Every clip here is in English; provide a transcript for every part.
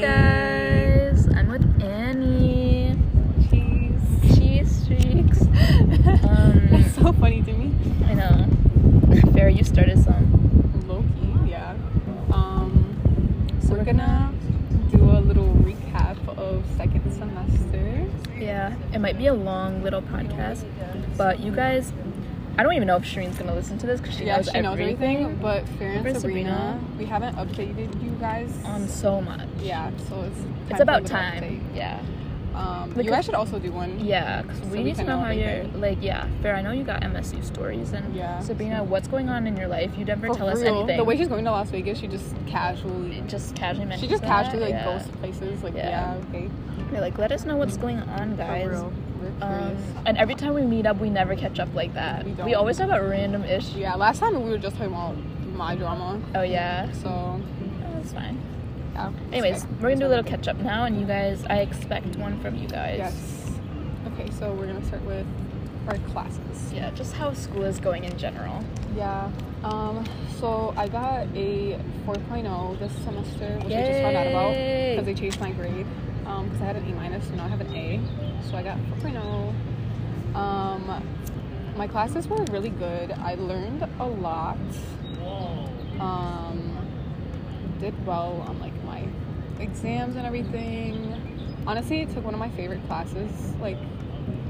guys, I'm with Annie. Cheese. Cheese streaks. Um, That's so funny to me. I know. Fair, you started some. Low key, yeah. Um, So we're gonna do a little recap of second semester. Yeah, it might be a long little podcast, but you guys, I don't even know if Shireen's gonna listen to this because she yeah, knows she knows everything. everything. But Fair and Sabrina, Sabrina? we haven't updated you guys. Um, so much. yeah, so it's It's about time. Yeah. Um, Because- you guys should also do one. Yeah, because So we we need to know know how you're like. Yeah, Fair. I know you got MSU stories, and Yeah. Sabrina, what's going on in your life? You never For tell us anything. The way she's going to Las Vegas, she just casually. just casually She just that, casually like yeah. goes to places. Like Yeah. yeah, okay. You're like, let us know what's going on, guys. For real. We're Um, and every time we meet up, we never catch up like that. We We, always talk about random ish. Yeah, last time we were just talking about my drama, Oh yeah, so oh, that's fine. yeah. Anyways, Okay. we're gonna do a little catch up now, and you guys, I expect one from you guys. Yes. Okay, so we're gonna start with our classes. Yeah, just how school is going in general. Yeah. Um. So I got a 4.0 this semester, which I just found out about because they changed my grade. Um, because I had an E minus, so now I have an A. So I got 4.0. Um, my classes were really good. I learned a lot. Um, did well on like my exams and everything. Honestly, it took one of my favorite classes. Like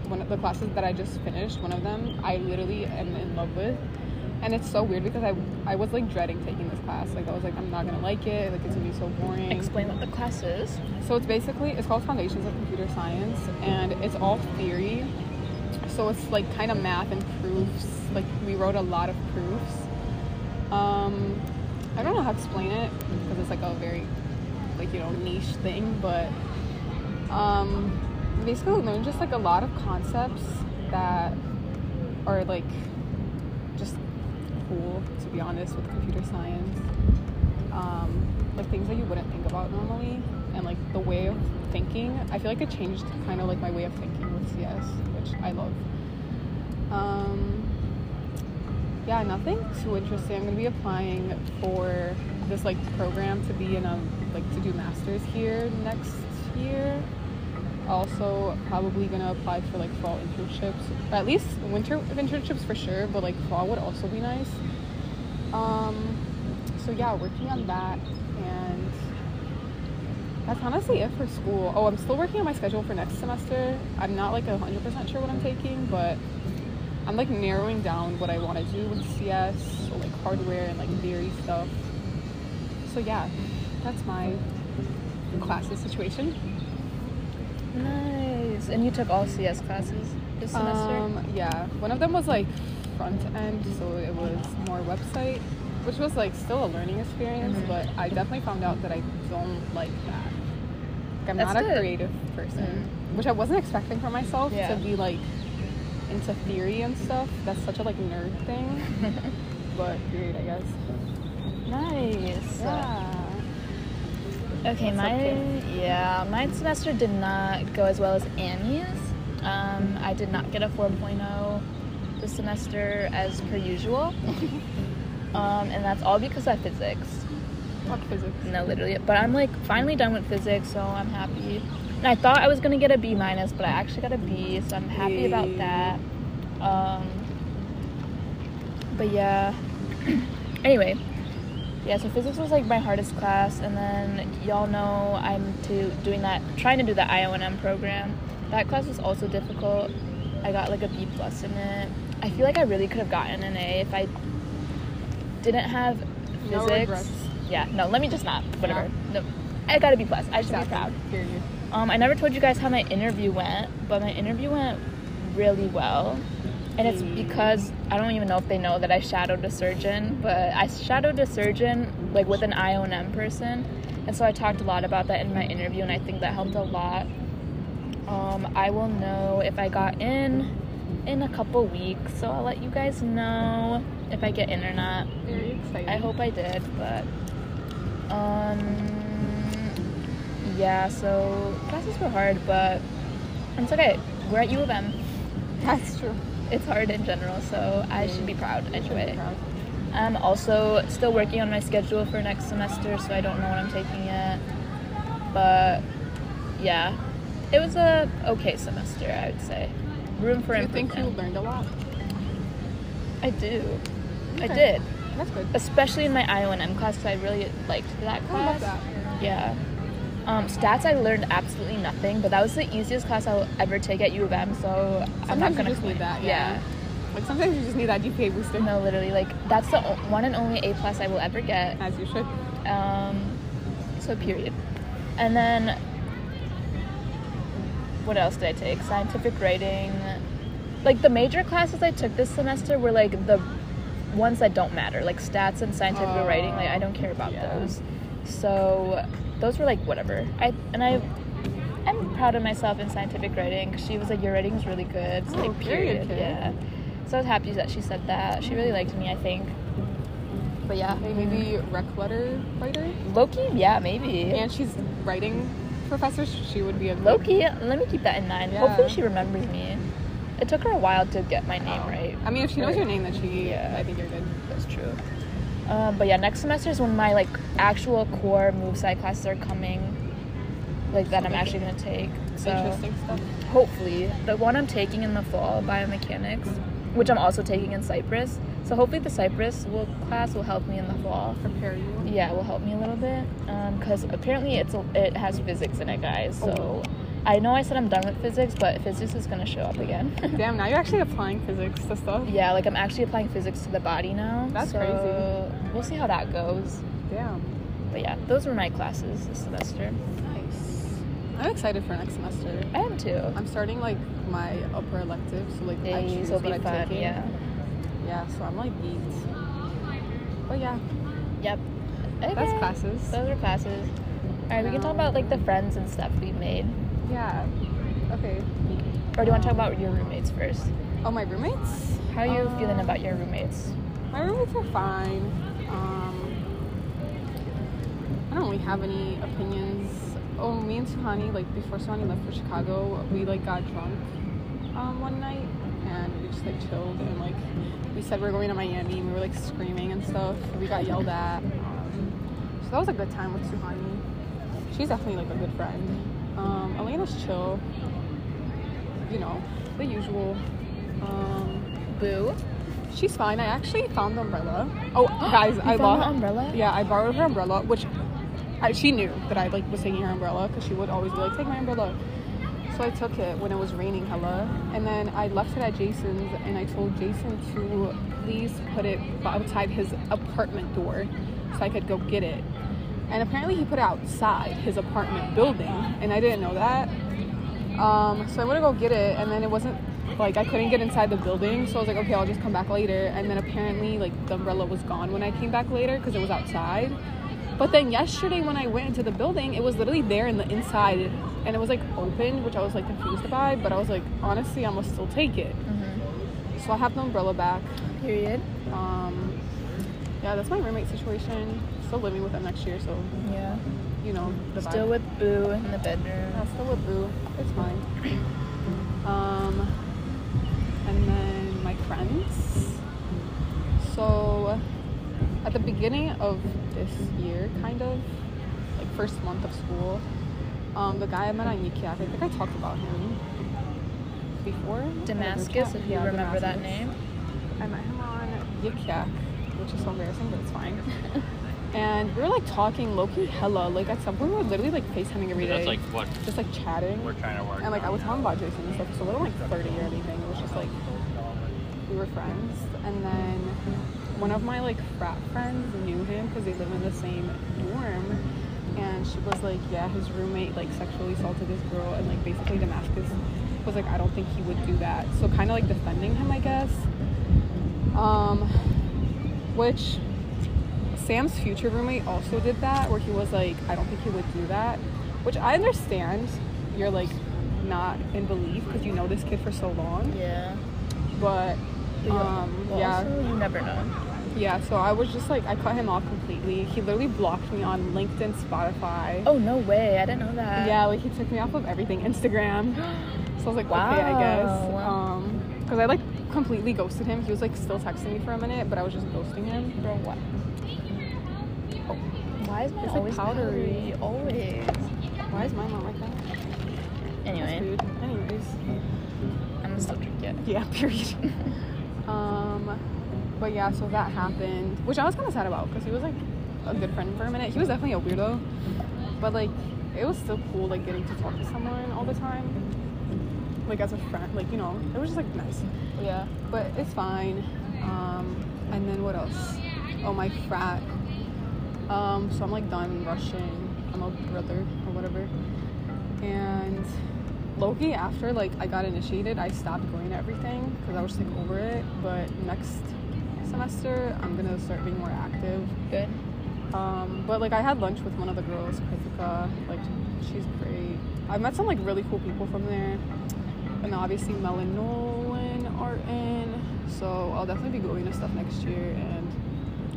one of the classes that I just finished, one of them, I literally am in love with. And it's so weird because I I was like dreading taking this class. Like I was like, I'm not gonna like it. Like it's gonna be so boring. Explain what the class is. So it's basically it's called Foundations of Computer Science, and it's all theory. So it's like kind of math and proofs. Like we wrote a lot of proofs. Um, I don't know how to explain it because it's like a very like you know niche thing, but um, basically we learned just like a lot of concepts that are like cool to be honest with computer science. Um, like things that you wouldn't think about normally and like the way of thinking i feel like it changed kind of like my way of thinking with cs which i love. Um, yeah nothing too interesting. I'm to be applying for this like program to be in a like to do masters here next year also probably gonna apply for like fall internships at least winter internships for sure but like fall would also be nice. Um so yeah working on that and that's honestly it for school. Oh i'm still working on my schedule for next semester. I'm not like 100% sure what i'm taking but i'm like narrowing down what i want to do with cs so like hardware and like theory stuff. So yeah that's my classes situation Nice. And you took all CS classes this semester. Um, yeah, one of them was like front end, so it was more website, which was like still a learning experience. Mhm. But I definitely found out that I don't like that. Like, I'm That's not good. a creative person, which I wasn't expecting for myself Yeah. to be like into theory and stuff. That's such a like nerd thing, but great, I guess. nice. Yeah. Okay, my Kim? yeah, my semester did not go as well as Annie's. Um, I did not get a 4.0 this semester as per usual, um, and that's all because of physics. Not physics. No, literally. But I'm like finally done with physics, so I'm happy. And I thought I was gonna get a B minus, but I actually got a B, so I'm happy about that. Um, but yeah. anyway, yeah. So physics was like my hardest class, and then y'all know I'm to doing that, trying to do the IONM program. That class was also difficult. I got like a B plus in it. I feel like I really could have gotten an A if I didn't have physics. No regrets. Yeah, no, let me just not. Whatever. No, I got to be plus. I should be proud. Period. Um, I never told you guys how my interview went, but my interview went really well. And it's because I don't even know if they know that I shadowed a surgeon, but I shadowed a surgeon like with an IOM person. And so I talked a lot about that in my interview, and I think that helped a lot. Um, I will know if I got in in a couple weeks, so I'll let you guys know if I get in or not. Very excited. I hope I did, but um yeah, so classes were hard, but it's okay. We're at U of M. that's true. It's hard in general, so I should be proud anyway. I'm also still working on my schedule for next semester, so I don't know what I'm taking yet. but yeah, it was a okay semester. I would say. Room for Do you think you learned a lot? I do. I did, That's good. especially in my IONM class because I really liked that class. I love that. Yeah. Um, stats, I learned absolutely nothing, but that was the easiest class I'll ever take at U of M, so I'm not Sometimes you gonna just need that, yeah. Like sometimes you just need that GPA booster. No, literally, like that's the one and only A plus I will ever get. As you should. Um, so period. And then, what else did I take? Scientific writing. Like the major classes I took this semester were like the ones that don't matter, like stats and scientific Oh, writing. Like I don't care about yeah. those. So those were like whatever. I and I. I'm proud of myself in scientific writing she was like, "Your writing is really good." So Oh, like, period, period, yeah. So I was happy that she said that. She really liked me, I think. But yeah, maybe rec letter writer. low key, yeah, maybe. And she's writing professor. She would be a low key, let me keep that in mind. Yeah. Hopefully she remembers me. It took her a while to get my name Oh. right. I mean, if she knows your name, then she. Yeah. I think you're good. That's true. Um, but yeah, next semester is when my like actual core move sci classes are coming. Like that I'm actually gonna take. So Interesting stuff. hopefully the one I'm taking in the fall, biomechanics, which I'm also taking in Cyprus. So hopefully the Cyprus will class will help me in the fall. Prepare you. Yeah, it will help me a little bit because apparently it's a, it has physics in it, guys. So Oh. I know I said I'm done with physics, but physics is gonna show up again. Damn, now you're actually applying physics to stuff. yeah, like I'm actually applying physics to the body now. That's so crazy. We'll see how that goes. Damn. But yeah, those were my classes this semester. Nice. I'm excited for next semester. I am too. I'm starting like my upper electives, so like I Days choose will what be I'm taking. Yeah. Yeah, so I'm like geeked. But yeah, Yep. Okay. that's classes. Those are classes. All right, we can talk about like the friends and stuff we made. Yeah. Okay. Or do you want to talk about your roommates first? Oh, my roommates? How are you Um, feeling about your roommates? My roommates are fine. Um, I don't really have any opinions. Oh, me and Suhani, like before Suhani left for Chicago, we like got drunk um, one night and we just like chilled and like we said we are going to Miami and we were like screaming and stuff. We got yelled at. Um, so that was a good time with Suhani. She's definitely like a good friend. Um, Elena's chill. You know, the usual. Um, Boo. She's fine. I actually found the umbrella. Oh, guys, I bought the umbrella? Yeah, I borrowed her umbrella, which I, she knew that I like was taking her umbrella because she would always be like, "Take my umbrella." So I took it when it was raining hella, and then I left it at Jason's, and I told Jason to please put it outside his apartment door so I could go get it. And apparently he put it outside his apartment building, and I didn't know that. Um, so I went to go get it, and then it wasn't like I couldn't get inside the building. So I was like, okay, I'll just come back later. And then apparently, like the umbrella was gone when I came back later because it was outside. But then yesterday, when I went into the building, it was literally there in the inside, and it was like open, which I was like confused by. But I was like, honestly, I must still take it. Mm-hmm. So I have the umbrella back. Period. Um, yeah, that's my roommate situation. Still living with them next year, so Yeah. you know the vibe. Still with Boo in the bedroom. Yeah, still with Boo. It's fine. Um, and then my friends. So, at the beginning of this year, kind of, like first month of school, um, the guy I met on Yik Yak, I think I talked about him before. in the group Damascus, if you Yeah, remember that name. I met him on Yik which is so embarrassing, but it's fine. and we were like talking low-key hella. Like at some point we were literally like FaceTiming every day. That's like what just like chatting. we're trying to work. And like I was talking about Jason and stuff, so it wasn't like flirty or anything. It was just like we were friends. And then one of my like frat friends knew him because they live in the same dorm. And she was like, yeah, his roommate like sexually assaulted this girl, and like basically Damascus was like, I don't think he would do that. So kind of like defending him, I guess. Um, which Sam's future roommate also did that, where he was like, I don't think he would do that. Which I understand. You're like not in belief because you know this kid for so long, Yeah. but um, well, yeah, Also, you never know. yeah. So I was just like, I cut him off completely. He literally blocked me on LinkedIn, Spotify. Oh no way! I didn't know that. Yeah, like he took me off of everything, Instagram. So I was like, okay, I guess. Wow. Um, because I like completely ghosted him. He was like still texting me for a minute, but I was just ghosting him. Bro, what? Why is mine It's, like, always powdery. powdery? Always. Why is my mom like that? Anyway. Anyways. I'm still drink it. Yeah, period. um, but yeah, so that happened, which I was kind of sad about because he was like a good friend for a minute. He was definitely a weirdo, but like it was still cool like getting to talk to someone all the time, like as a friend. Like you know, it was just like nice. Yeah. But it's fine. Um, and then what else? Oh, my frat. Um, so I'm like done rushing. I'm a brother or whatever. And low key, after like I got initiated, I stopped going to everything because I was like over it. But next semester, I'm gonna start being more active. Good. Um, but like I had lunch with one of the girls, Krithika. Like she's great. I met some like really cool people from there. And obviously Mel and Nolan are in. So I'll definitely be going to stuff next year and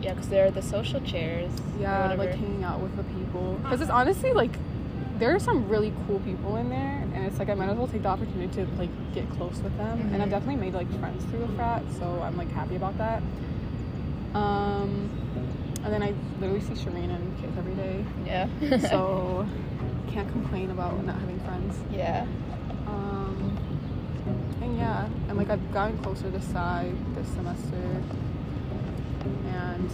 Yeah, because they're the social chairs. yeah, like hanging out with the people. Because it's honestly like there are some really cool people in there, and it's like I might as well take the opportunity to like get close with them. And I've Mhm. definitely made like friends through the frat, so I'm like happy about that. Um, and then I literally see Shireen and kids every day, Yeah. so can't complain about not having friends. yeah. Um, and yeah, and like I've gotten closer to Sai this semester, and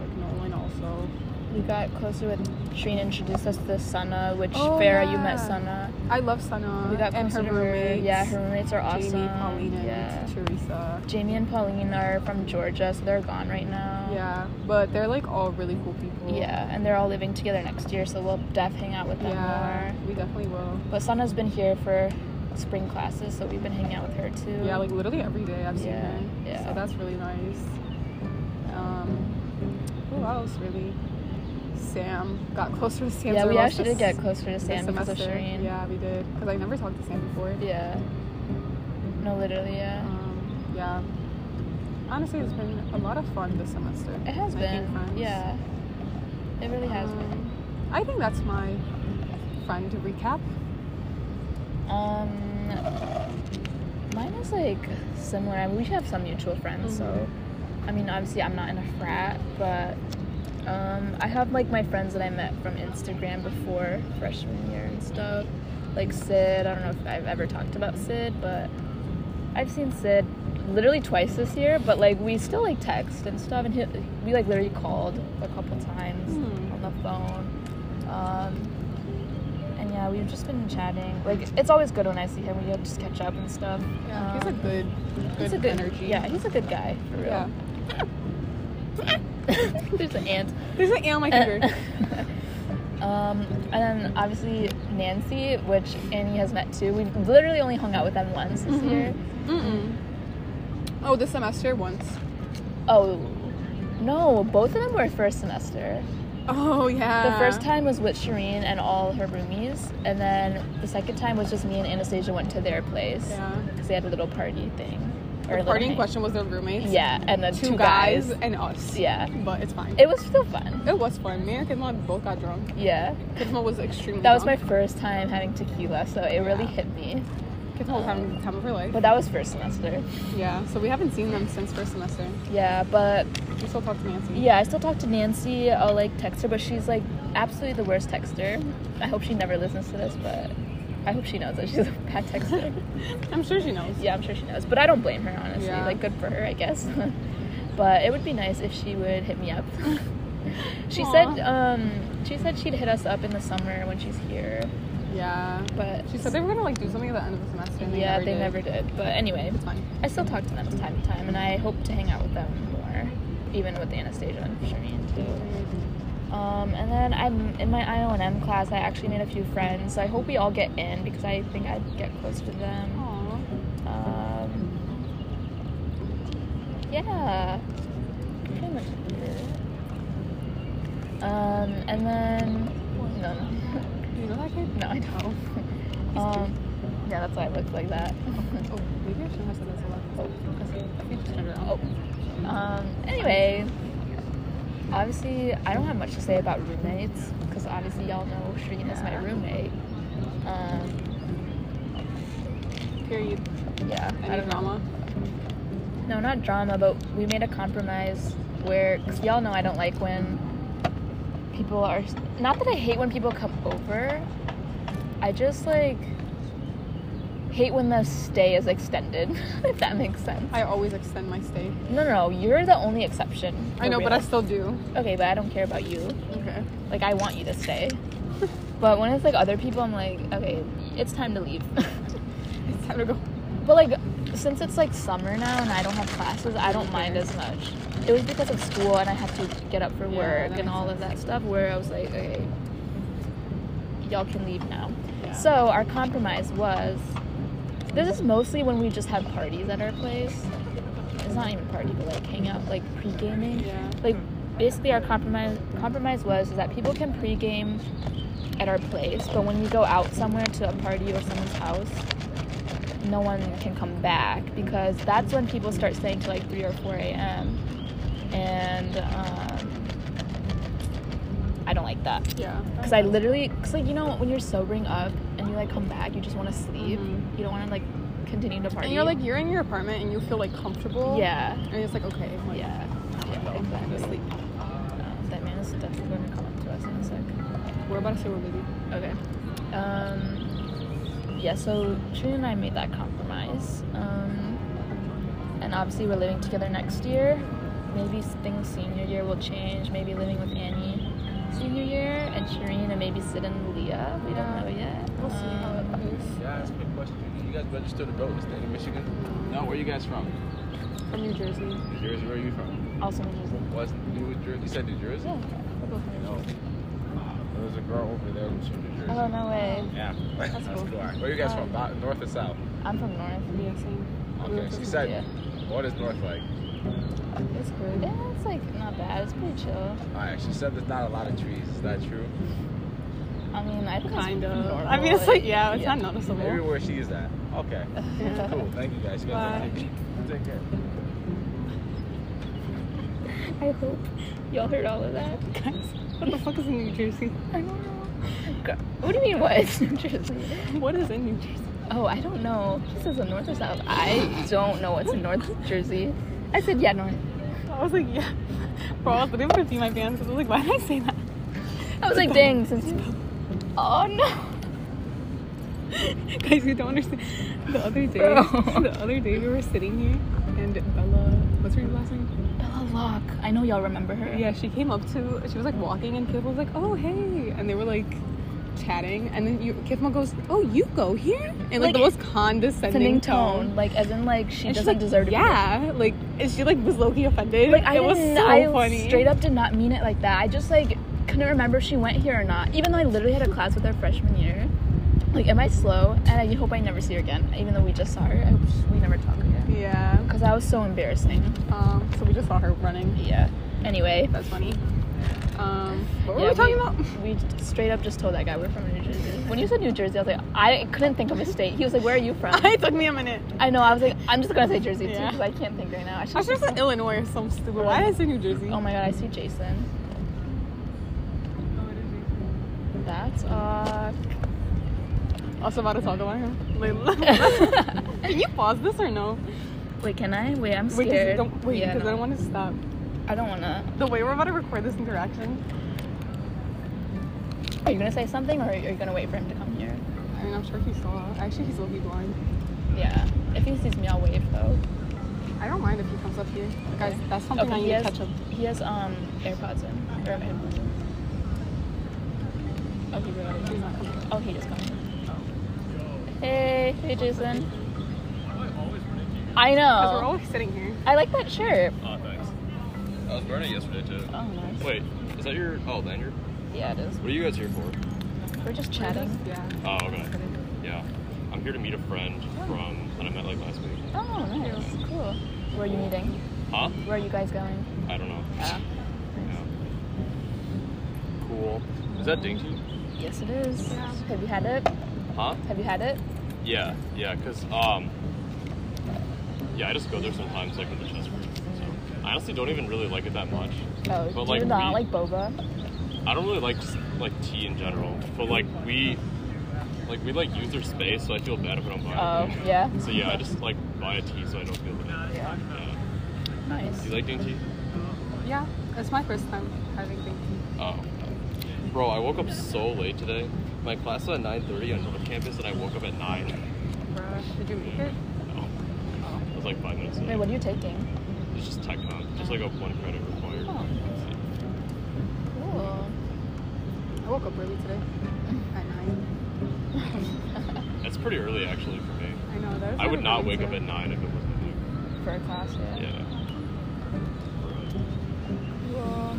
like Nolan also. We got closer with Shireen introduced us to Sana, which Oh, Farah, you met. Sana. I love Sana We got and her to her. roommates. Yeah, her roommates are awesome. Jamie, Pauline, and yeah. Teresa. Jamie and Pauline are from Georgia, so they're gone right now. Yeah, but they're like all really cool people. Yeah, and they're all living together next year, so we'll def hang out with them Yeah, more. we definitely will. But Sana's been here for spring classes, so we've been hanging out with her too. Yeah, like literally every day I've seen her. yeah. So that's really nice. Um, who else really? Sam got closer to Sam. yeah, we actually did get closer to Sam because of. Shireen. Yeah, we did. Because I never talked to Sam before. Yeah. No, literally, yeah. Um, yeah. Honestly, it's been a lot of fun this semester. It has making been. friends. Yeah. It really has Um, I think that's my friend to recap. Um, mine is like similar. I mean, we have some mutual friends, so Mhm. I mean, obviously, I'm not in a frat, but um, I have like my friends that I met from Instagram before freshman year and stuff. Like Sid. I don't know if I've ever talked about Sid, but I've seen Sid literally twice this year. But like, we still like text and stuff, and he, we like literally called a couple times Hmm. on the phone. Um, and yeah, we've just been chatting. Like, it's always good when I see him. We just catch up and stuff. Yeah, he's a Um, good, good, he's a good energy. Yeah, he's a good guy for real. Yeah. There's an ant. There's an ant on my finger. um, and then obviously Nancy, which Annie has met too. We've literally only hung out with them once this Mhm. year. Mm-mm. Oh, this semester once. Oh, no, both of them were first semester. Oh yeah. The first time was with Shireen and all her roomies, and then the second time was just me and Anastasia went to their place Yeah. because they had a little party thing. The a party in question was their roommates. Yeah, and then Two, two, guys, guys. and us. Yeah, But it's fine. it was still fun. It was fun. Me and Kidma both got drunk. Yeah, Kidma was extremely that was my first time having tequila, so it really hit me. Kidma was having the time of her life. But that was first semester. yeah, so we haven't seen them since first semester. Yeah, but We still talk to Nancy. yeah, I still talk to Nancy. I'll like text her, but she's like absolutely the worst texter. I hope she never listens to this, but I hope she knows that she's a bad texter. I'm sure she knows. yeah, I'm sure she knows, but I don't blame her honestly. Yeah. Like, good for her, I guess. but it would be nice if she would hit me up. she Aw. said um, she said she'd hit us up in the summer when she's here, Yeah. but She said they were gonna like do something at the end of the semester. And they yeah, never they did. never did. But anyway, It's fine. I still talk to them from time to time, and I hope to hang out with them more, even with Anastasia and Shireen too. Um, and then I'm in my IOM class. I actually made a few friends. So I hope we all get in because I think I'd get close to them. Aww. Um, yeah, pretty much it. Um, and then no, no, Do you know that kid? no, I don't. Um, yeah, that's why I look like that. Oh, maybe I shouldn't have said this a lot. Oh, I think just turned it on. Oh. Um, anyway, obviously, I don't have much to say about roommates because obviously, y'all know Shireen is my roommate. Um, Period. yeah, I Any don't know. drama? No, not drama, but we made a compromise where, because y'all know I don't like when people are. Not that I hate when people come over, I just like hate when the stay is extended, if that makes sense. I always extend my stay. No, no, no, you're the only exception. I know, but I still do. Okay, but I don't care about you. Okay. Like, I want you to stay. but when it's like other people, I'm like, okay, it's time to leave. It's time to go. but like, since it's like summer now and I don't have classes, I don't mind as much. It was because of school and I had to get up for Yeah, work and all of that stuff where I was like, okay, y'all can leave now. Yeah. So our compromise was this is mostly when we just have parties at our place. It's not even party, but like hang out, like pre gaming. Yeah. Like basically our compromise compromise was is that people can pre game at our place, but when we go out somewhere to a party or someone's house, no one can come back because that's when people start staying till like three or four a.m. And um, I don't like that. Yeah. Cause I literally, cause like you know when you're sobering up you like come back, you just want to sleep. Mhm. You don't want to like continue to party. And you're like you're in your apartment and you feel like comfortable. yeah, And it's like okay. Like, yeah, yeah, exactly. sleep. Um, that man is definitely going to come up to us in a sec. We're about to say we're leaving. Okay. Um, yeah, so Trina and I made that compromise. Um, and obviously we're living together next year. Maybe things senior year will change. Maybe living with Annie senior year and Shireen and maybe Sid and Leah. We don't know yet. We'll see how Um, it goes. Yeah, that's a good question. You guys registered to vote in the state of Michigan? No, where are you guys from? From New Jersey. New Jersey, where are you from? Also New Jersey. Was New Jersey? You said New Jersey? Yeah, we're both from New No. Jersey. There was a girl over there who's from New Jersey. Oh, no way. Yeah, that's, cool. cool. Where are you guys Um, from? About north or south? I'm from North. Yeah, same. Okay, she said, Yeah. what is north like? It's good. Yeah, it's like not bad. It's pretty chill. All right, she said there's not a lot of trees. Is that true? I mean, I think Kind it's of. normal. I mean, it's like yeah, it's not noticeable. Maybe where she is at. Okay. Yeah. Cool. Thank you guys. You guys Bye. take, take care. I hope y'all heard all of that. Guys, what the fuck is in New Jersey? I don't know. What do you mean, what is New Jersey? What is in New Jersey? Oh, I don't know. She says the north or south. I don't know what's in North Jersey. I said, yeah, north. I was like, yeah. Bro, I was literally to pee my pants. I was like, why did I say that? I was like, dang, since. Oh, no. Guys, you don't understand. The other day, Bro. the other day we were sitting here, and Bella, what's her last name? Bella Locke. I know y'all remember her. Yeah, she came up to, she was like walking, and people was like, oh hey, and they were like chatting, and then you, Kidma goes, oh you go here, and like, Like, the most condescending tone. tone. Like, as in, like, she And doesn't like, deserve to be Yeah, like, is she like was low-key offended. Like I it was so I funny. straight up did not mean it like that. I just like couldn't remember if she went here or not. Even though I literally had a class with her freshman year. Like, am I slow? And I hope I never see her again. Even though we just saw her, I hope we never talk again. Yeah. Because that was so embarrassing. Um. So we just saw her running. Yeah. Anyway. That's funny. Um. What were yeah, we talking about? We straight up just told that guy we're from New Jersey. When you said New Jersey, I was like, I couldn't think of a state. He was like, Where are you from? it took me a minute. I know. I was like, I'm just gonna say Jersey too because I can't think right now. I should have said Illinois or some stupid. Why did I say New Jersey? Oh my god, I see Jason. That's uh. Also about to talk about him. Like, can you pause this or no? Wait, can I? Wait, I'm Wait, scared. don't wait Yeah, because I don't want to stop. I don't wanna. The way we're about to record this interaction. Are you gonna say something, or are you gonna wait for him to come here? I mean, I'm sure he saw. Actually, he's low-key blind. Yeah. If he sees me, I'll wave though. I don't mind if he comes up here, guys. That's something I he need has to catch up. he has um AirPods in or AirPods in. Oh, he really He's not coming. Oh, he just coming. Hey, hey, Jason. I know. Because we're always sitting here. I like that shirt. Oh, thanks. I was burning yesterday too. Oh, nice. Wait, is that your oh lanyard? Yeah, it is. What are you guys here for? We're just chatting. Yeah. Oh, okay. Yeah, I'm here to meet a friend from that I met like last week. Oh, nice. Cool. Where are you meeting? Huh? Where are you guys going? I don't know. Ah, Yeah. Cool. Is that Ding Tea? yes, it is. Yeah. Have you had it? Huh? Have you had it? Yeah, yeah. Cause um, yeah, I just go there sometimes like with the chest food. So I honestly don't even really like it that much. Oh, But, do like, you not we- like boba? I don't really like just like tea in general. But like we, like we like use their space, so I feel bad if I don't buy Oh, it. yeah. So yeah, I just like buy a tea so I don't feel bad. Yeah. Yeah. Nice. Do you like Ding Tea? Yeah. It's my first time having thinking. Oh. Bro, I woke up so late today. my class was at 9:30 on North Campus, and I woke up at nine. Bruh, did you make it? No, it was like five minutes. Wait, what are you taking? It's just tech comp, just like a one credit required. Oh. Cool. I woke up early today. At nine. That's pretty early actually for me. I know that. I would not wake up at nine if it wasn't For a class, yeah. Yeah. Cool.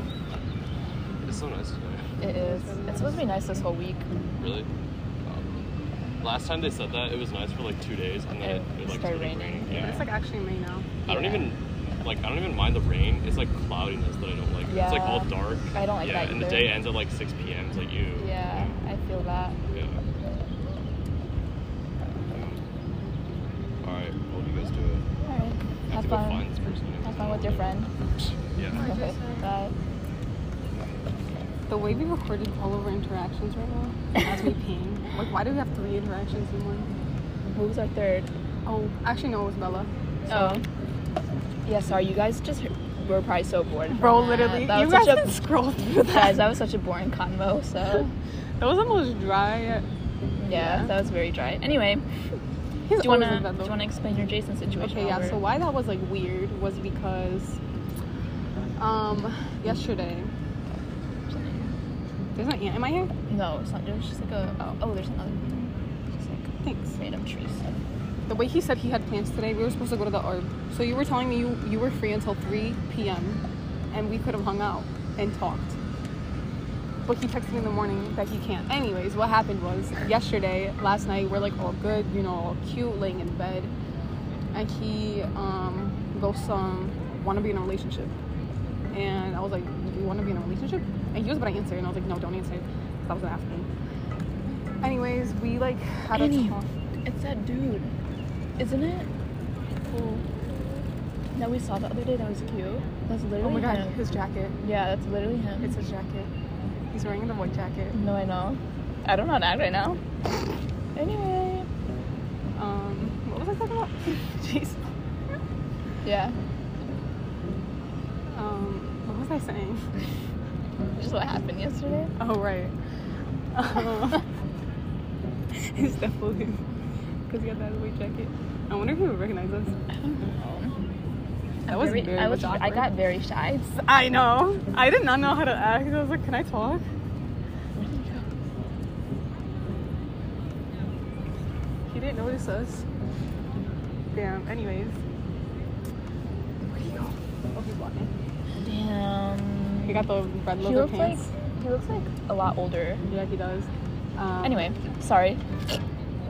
It's so nice today. It is. It's supposed to be nice this whole week. Really? Um, last time they said that it was nice for like two days, and then it, it like Started raining. raining. But Yeah. it's like actually May now. I don't Yeah. even like. I don't even mind the rain. It's like cloudiness that I don't like. It's like all dark. I don't like yeah, that and the day ends at like 6 p.m. It's like you. Yeah, I feel that. Yeah. All right. Well, you guys do it. Alright. I have Have to go fun. find this person. Have fun with your friend. Yeah. Okay. Bye. The way we recorded all of our interactions right now, as we ping, like why do we have three interactions in one? Who was our third? Oh, actually no, it was Bella. Oh. Yeah, sorry, you guys just were probably so bored. Bro, literally, That you was guys such can scroll through that. guys, that was such a boring convo, so That was almost dry. yeah, Yeah. that was very dry. Anyway, He's do you wanna do you wanna explain your Jason situation? Okay, yeah. So why that was like weird was because, um, yesterday. There's an ant in my hair. No, it's not. There's just like a Oh. oh, there's another. Just like Thanks. random trees. The way he said he had plans today, we were supposed to go to the Arb. So you were telling me you you were free until 3 p.m. and we could have hung out and talked. But he texted me in the morning that he can't. Anyways, what happened was yesterday, last night, we're like all good, you know, all cute, laying in bed, and he um goes um want to be in a relationship, and I was like, do you want to be in a relationship? And he was about to answer, and I was like, no, don't answer, 'cause I was gonna ask him. Anyways, we like had a Annie. talk. It's that dude, isn't it? Cool. That we saw the other day. That was cute. That's literally Oh my god, him. his jacket. Yeah, that's literally him. It's his jacket. He's wearing the white jacket. no, I know. I don't know how to act right now. Anyway, Um, what was I talking about? Jeez. yeah, Um, what was I saying? just what happened yesterday. Oh right. Um, it's definitely because he had that white jacket. I wonder if he would recognize us. That was very, very I was. much I got very shy. I know. I did not know how to act. I was like, can I talk? He didn't notice us. Damn. Anyways. Where'd he go? Oh, he's walking. Damn. He got the red He leather looks like pants. he looks like a lot older. Yeah, he does. Um, Anyway, sorry,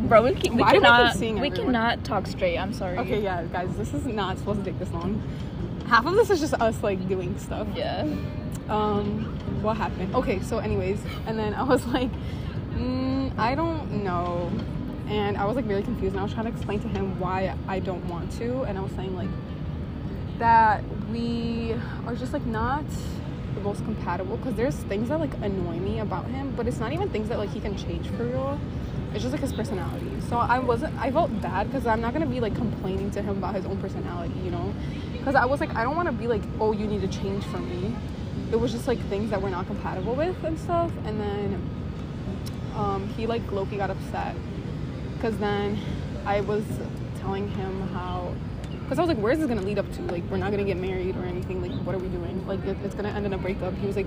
bro. We, can, we Why we cannot. seeing we cannot talk straight. I'm sorry. Okay, yeah, guys, this is not supposed to take this long. Half of this is just us like doing stuff. Yeah. Um, what happened? Okay, so anyways, and then I was like, mm, I don't know, and I was like really confused, and I was trying to explain to him why I don't want to, and I was saying like that we are just like not the most compatible because there's things that like annoy me about him, but it's not even things that like he can change for real. It's just like his personality. So I wasn't. I felt bad because I'm not gonna be like complaining to him about his own personality, you know? Because I was like, I don't want to be like, oh, you need to change for me. It was just like things that we're not compatible with and stuff. And then um, he like low key got upset because then I was telling him how. Because I was like, where's this gonna lead up to? Like, we're not gonna get married or anything. Like, what are we doing? Like, it, it's gonna end in a breakup. He was like,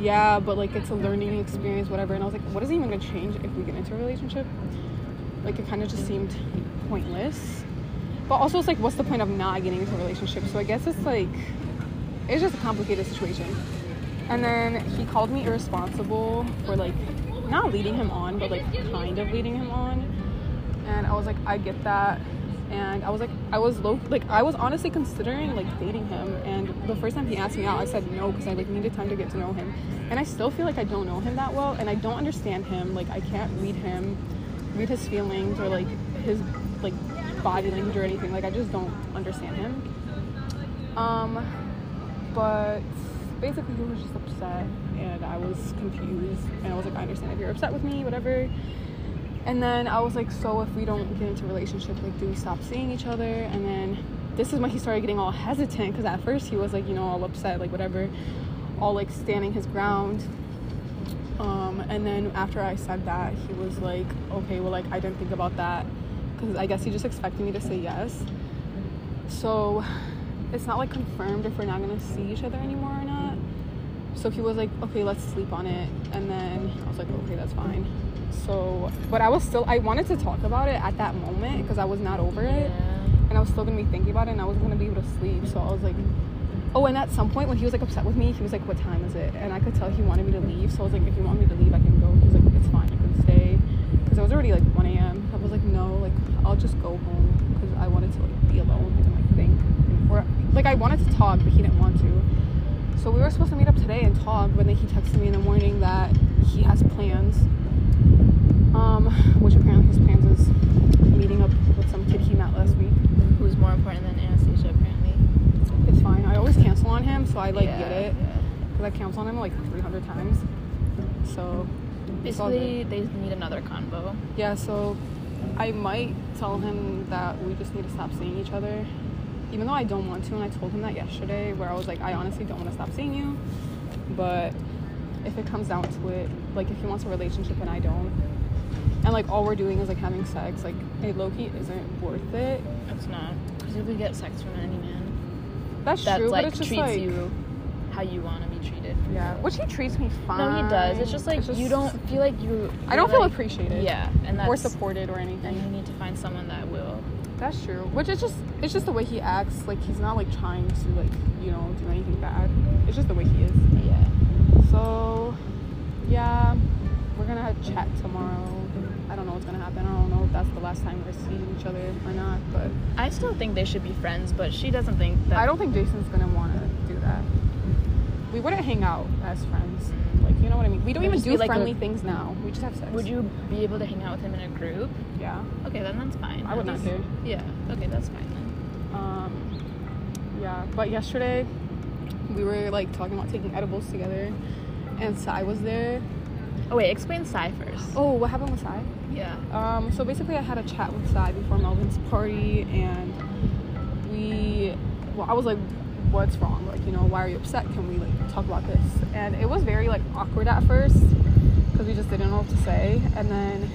yeah, but like, it's a learning experience, whatever. And I was like, what is even gonna change if we get into a relationship? Like, it kind of just seemed pointless. But also, it's like, what's the point of not getting into a relationship? So I guess it's like, it's just a complicated situation. And then he called me irresponsible for like not leading him on, but like kind of leading him on. And I was like, I get that. And I was like, I was low, like I was honestly considering like dating him. And the first time he asked me out, I said no because I like needed time to get to know him. And I still feel like I don't know him that well, and I don't understand him. Like I can't read him, read his feelings or like his like body language or anything. Like I just don't understand him. Um, but basically he was just upset and I was confused and I was like I understand if you're upset with me whatever and then I was like so if we don't get into a relationship like do we stop seeing each other and then this is when he started getting all hesitant because at first he was like you know all upset like whatever all like standing his ground Um, and then after I said that, he was like, okay, well, like, I didn't think about that. Because I guess he just expected me to say yes. So it's not like confirmed if we're not gonna see each other anymore or not. So he was like, okay, let's sleep on it. And then I was like, okay, that's fine. So, but I was still, I wanted to talk about it at that moment because I was not over it. And I was still gonna be thinking about it and I wasn't gonna be able to sleep. So I was like, oh, and at some point when he was like upset with me, he was like, what time is it? And I could tell he wanted me to leave. So I was like, if you want me to leave, I can go. He was like, it's fine, I can stay. Because it was already like 1 a.m. I was like, no, like, I'll just go home because I wanted to like be alone and like think. Or, like, I wanted to talk, but he didn't want to. So we were supposed to meet up today and talk, but then he texted me in the morning that he has plans. Um, which apparently his plans is meeting up with some kid he met last week. Who's more important than Anastasia, apparently. It's fine. I always cancel on him, so I like Yeah, get it. yeah. Because I cancel on him like 300 times. So Basically, they need another convo. Yeah, so I might tell him that we just need to stop seeing each other. Even though I don't want to, and I told him that yesterday, where I was like, I honestly don't want to stop seeing you. But if it comes down to it, like if he wants a relationship and I don't, and like all we're doing is like having sex, like it low key isn't worth it. It's not. Because you could get sex from any man That's that true, like but it's just treats like you how you want to be treated. yeah, which he treats me fine. No, he does. It's just like It's just- you don't feel like you. I don't feel appreciated. Yeah, and that's or supported or anything. And you need to find someone that will. That's true. Which is just it's just the way he acts. Like he's not like trying to like, you know, do anything bad. It's just the way he is. Yeah. So yeah, we're gonna have chat tomorrow. I don't know what's gonna happen. I don't know if that's the last time we're seeing each other or not, but I still think they should be friends, but she doesn't think that. I don't think Jason's gonna wanna do that. We wouldn't hang out as friends. Like you know what I mean? We don't It'd even do like a- friendly things now. We just have sex. Would you be able to hang out with him in a group? Yeah. Okay, then that's fine. I would At not least- care. Yeah. Okay, that's fine then. Um, yeah, but yesterday we were like talking about taking edibles together, and Sai was there. Oh wait, explain Sai first. Oh, what happened with Sai? Yeah. Um, so basically, I had a chat with Sai before Melvin's party, and we, well, I was like, "What's wrong? Like, you know, why are you upset? Can we like talk about this?" And it was very like awkward at first because we just didn't know what to say, and then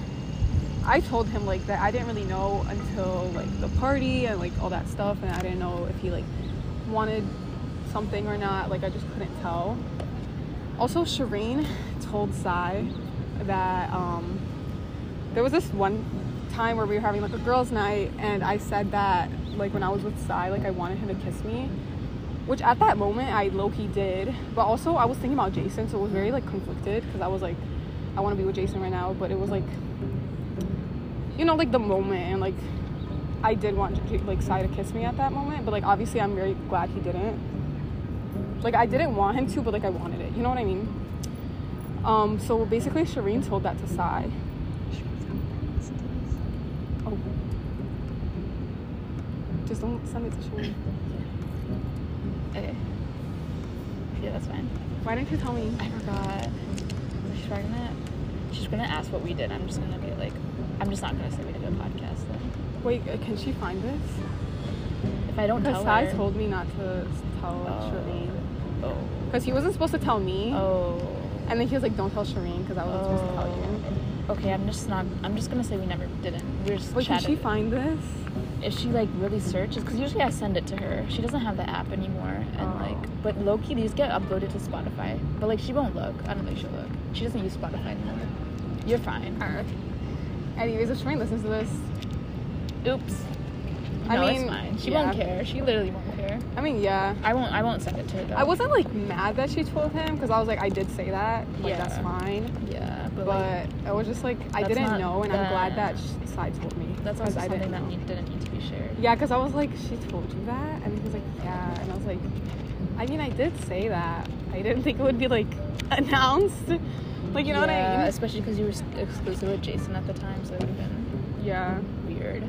I told him like that I didn't really know until like the party and like all that stuff, and I didn't know if he like wanted something or not. Like I just couldn't tell. Also, Shireen told Sai that um, there was this one time where we were having like a girls' night, and I said that like when I was with Sai, like I wanted him to kiss me, which at that moment I low key did, but also I was thinking about Jason, so it was very like conflicted because I was like, I want to be with Jason right now, but it was like, you know, like the moment, and like I did want J- like Sai to kiss me at that moment, but like obviously I'm very glad he didn't. Like I didn't want him to, but like I wanted it. You know what I mean? Um, so basically, Shireen told that to Sai. Oh. Just don't send it to Shireen. Okay. Yeah, that's fine. Why didn't you tell me? I forgot. She's gonna. She's gonna ask what we did. I'm just gonna be like, I'm just not gonna say we did a podcast then. Wait, uh, can she find this? If I don't tell Sai her. told me not to tell Oh. Shireen. Oh. Because he wasn't supposed to tell me. Oh. And then he was like, don't tell Shireen because I wasn't supposed to tell you. Okay, I'm just not. I'm just gonna say we never didn't. We are just Wait, can she find this? If she like really searches, because usually I send it to her. She doesn't have the app anymore, and Oh. like, but low key these get uploaded to Spotify. But like, she won't look. I don't think she'll look. She doesn't use Spotify anymore. You're fine. Alright. Anyways, if Shireen listens to this, Oops. I No, mean, it's fine. She yeah. won't care. She literally won't care. I mean, yeah. I won't. I won't send it to her. Though. I wasn't like mad that she told him because I was like, I did say that. Like, that's Yeah. fine. Yeah, but, But like, I was just like, I didn't know, and I'm glad that- that sh- Sai told me. That's also I didn't that need, didn't need to be shared. Yeah, because I was like, she told you that? And he was like, yeah. And I was like, I mean, I did say that. I didn't think it would be like announced. Like, you know what I Yeah, mean? Especially because you were exclusive with Jason at the time, so it would have been Yeah. weird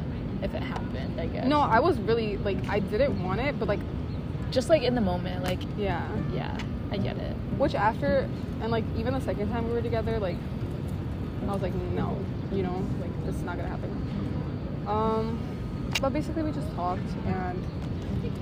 if it happened. I guess. No, I was really like, I didn't want it, but like, just like in the moment, like yeah. yeah, I get it. Which after, and like even the second time we were together, like, I was like, no, you know, like this is not gonna happen. Um, but basically we just talked, and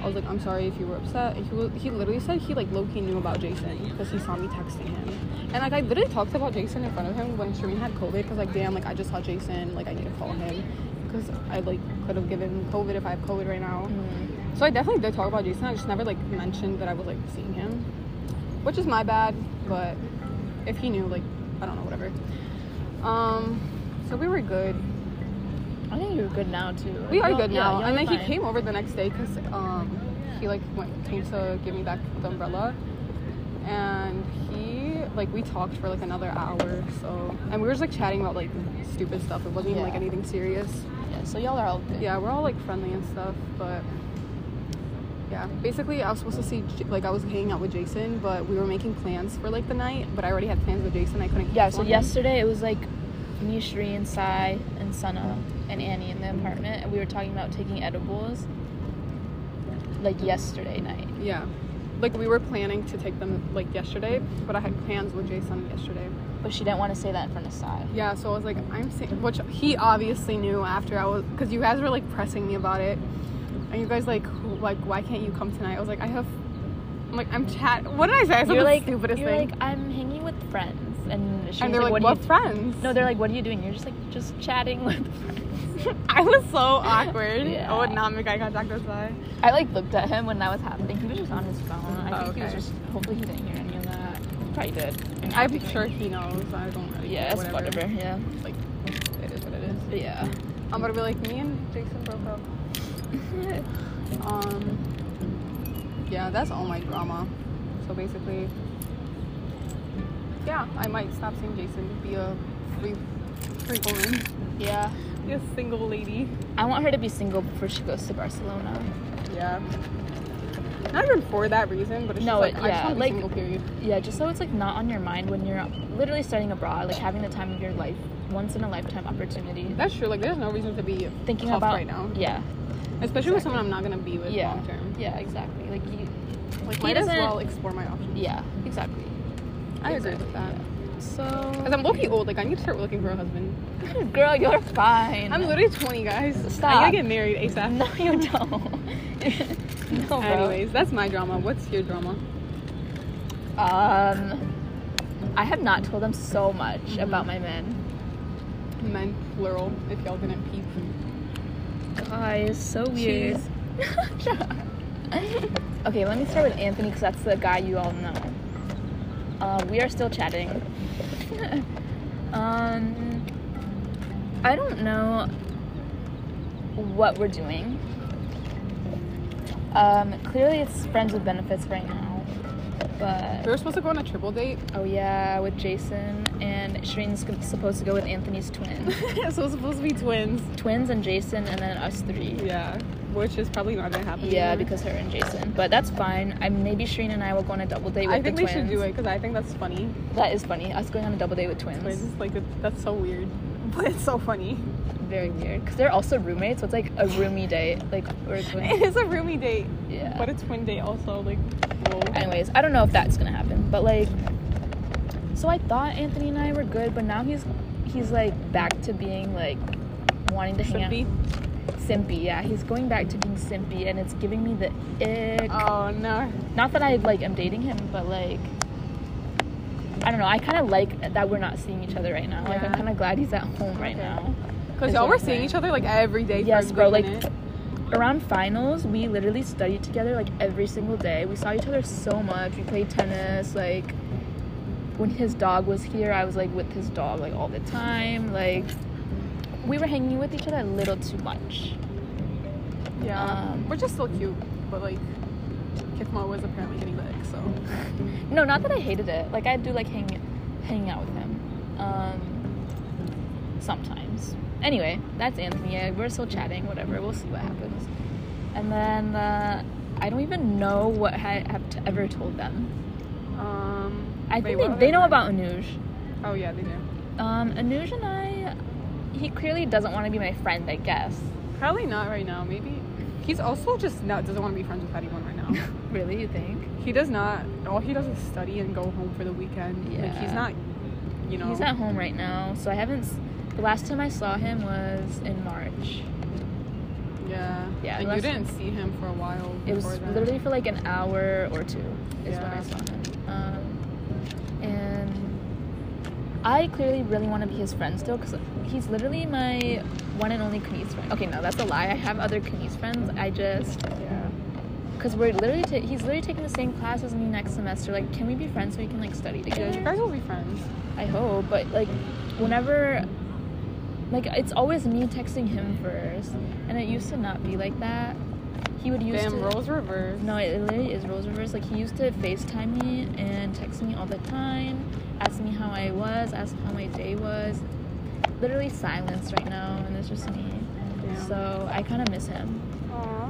I was like, I'm sorry if you were upset. And he was, he literally said he like low key knew about Jason because he saw me texting him. And like I literally talked about Jason in front of him when Shireen had COVID because like damn like I just saw Jason like I need to call him because I like could have given COVID if I have COVID right now. Mm. So I definitely did talk about Jason. I just never like mentioned that I was like seeing him, which is my bad. But if he knew, like I don't know, whatever. Um, so we were good. I think you're good now too. We are good now. you'll and then he came over the next day because um, he like went came to give me back the umbrella, and he like we talked for like another hour. So and we were just like chatting about like stupid stuff. It wasn't even like anything serious. Yeah, so y'all are all good. Yeah, we're all like friendly and stuff, but yeah. Basically, I was supposed to see like I was hanging out with Jason, but we were making plans for like the night. But I already had plans with Jason. I couldn't. Yeah, so him. yesterday it was like me, and Sai, and Sana and Annie in the apartment, and we were talking about taking edibles. Like yesterday night. Yeah. Like we were planning to take them like yesterday, but I had plans with Jason yesterday. But she didn't want to say that in front of Sai. Yeah, so I was like, I'm saying, which he obviously knew after I was, because you guys were like pressing me about it, and you guys like, like, why can't you come tonight? I was like, I have, I'm like, I'm chat. What did I say? I said You're the like, stupidest you're thing. like, I'm hanging with friends, and Shireen's and they're like, what, what, you friends? No, they're like, what are you doing? You're just like, just chatting with friends. I was so awkward. Yeah. I would not make eye contact with Sai. I like looked at him when that was happening. He was just on his phone. I Oh, think he was oh, just. Hopefully, he didn't hear any of that. Probably did. I'm sure he knows. I don't really Yeah, it's whatever. Yeah. Like, it is what it is. Yeah. I'm gonna be like, me and Jason broke up. Um, yeah, that's all my drama. So basically, yeah, I might stop seeing Jason, be a free, free woman, yeah. be a single lady. I want her to be single before she goes to Barcelona. Yeah. Not even for that reason, but it's No, just like it- I yeah, just to be like- single. Period. Yeah, just so it's like not on your mind when you're literally studying abroad, like having the time of your life, once in a lifetime opportunity. That's true. Like, there's no reason to be Thinking about right now, Yeah. Especially with someone I'm not gonna be with Yeah. long term. Yeah, exactly. Like you. Like, He might as well explore my options. Yeah, exactly. I agree with that. So. Cause I'm low-key old. Like, I need to start looking for a husband. Girl, you're fine. I'm literally 20, guys. Stop. I gotta get married ASAP. No, you don't. no. Anyways, that's my drama. What's your drama? Um, I have not told them so much Mm-hmm. about my men. Men, plural, if y'all didn't peep. Guys, so weird. Okay, let me start with Anthony because that's the guy you all know. Uh, we are still chatting. um, I don't know what we're doing. Um, clearly it's friends with benefits right now, but We were supposed to go on a triple date. oh yeah, with Jason and Shireen's g- supposed to go with Anthony's twin, so it's supposed to be twins. twins and Jason, and then us three. Yeah. Which is probably not gonna happen. Yeah, anymore. because her and Jason. But that's fine. I maybe Shireen and I will go on a double date with I think the they twins. should do it because I think that's funny. That is funny. Us going on a double date with twins. Twins, like it- that's so weird, but it's so funny. Very weird. Because they're also roommates, so it's like a roomy date. Like we're It going. is a roomy date, Yeah. but a twin date also. Like. Anyways, I don't know if that's gonna happen, but like. So I thought Anthony and I were good, but now he's he's like back to being like wanting to hang Simpy? out. Simpy, yeah. He's going back to being simpy, and it's giving me the ick. Oh no. not that I like am dating him, but like I don't know. I kind of like that we're not seeing each other right now. Like I'm kind of glad he's at home right Okay. now. Because y'all were seeing each other like every day. Yes, for a bro, like, minute. Around finals, we literally studied together like every single day. We saw each other so much. We played tennis. Like when his dog was here, I was like with his dog like all the time. Like we were hanging with each other a little too much. yeah, um, we're just still cute, but like, Kithma was apparently getting ick, so. No, not that I hated it. Like I do like hanging hanging out with him. Um sometimes. Anyway, that's Anthony. Yeah, we're still chatting, whatever. We'll see what happens. And then uh, I don't even know what I have t- ever told them. Um, I think what they, they know about Anuj. Oh yeah, they do. Um, Anuj and I, he clearly doesn't want to be my friend, I guess. Probably not right now. Maybe he's also just not doesn't want to be friends with anyone right now. really, you think? he does not. All he does is study and go home for the weekend. Like he's not. You know. He's at home right now, so I haven't. The last time I saw him was in March. Yeah. Yeah, And you didn't see him for a while. It was that. literally for like an hour or two is when I saw him. Um, and I clearly really want to be his friend still because he's literally my one and only Kanice friend. Okay, no, that's a lie. I have other Kanice friends. I just Yeah. because we're literally ta- he's literally taking the same class as me next semester. Like, can we be friends so we can like study Yeah, together? you guys will be friends. I hope, but like whenever like it's always me texting him first, and it used to not be like that. He would use Damn, to roles reversed. no, it literally is roles reverse. Like he used to FaceTime me and text me all the time, ask me how I was, ask how my day was. Literally silenced right now, and it's just me. Damn. So I kind of miss him, Aw.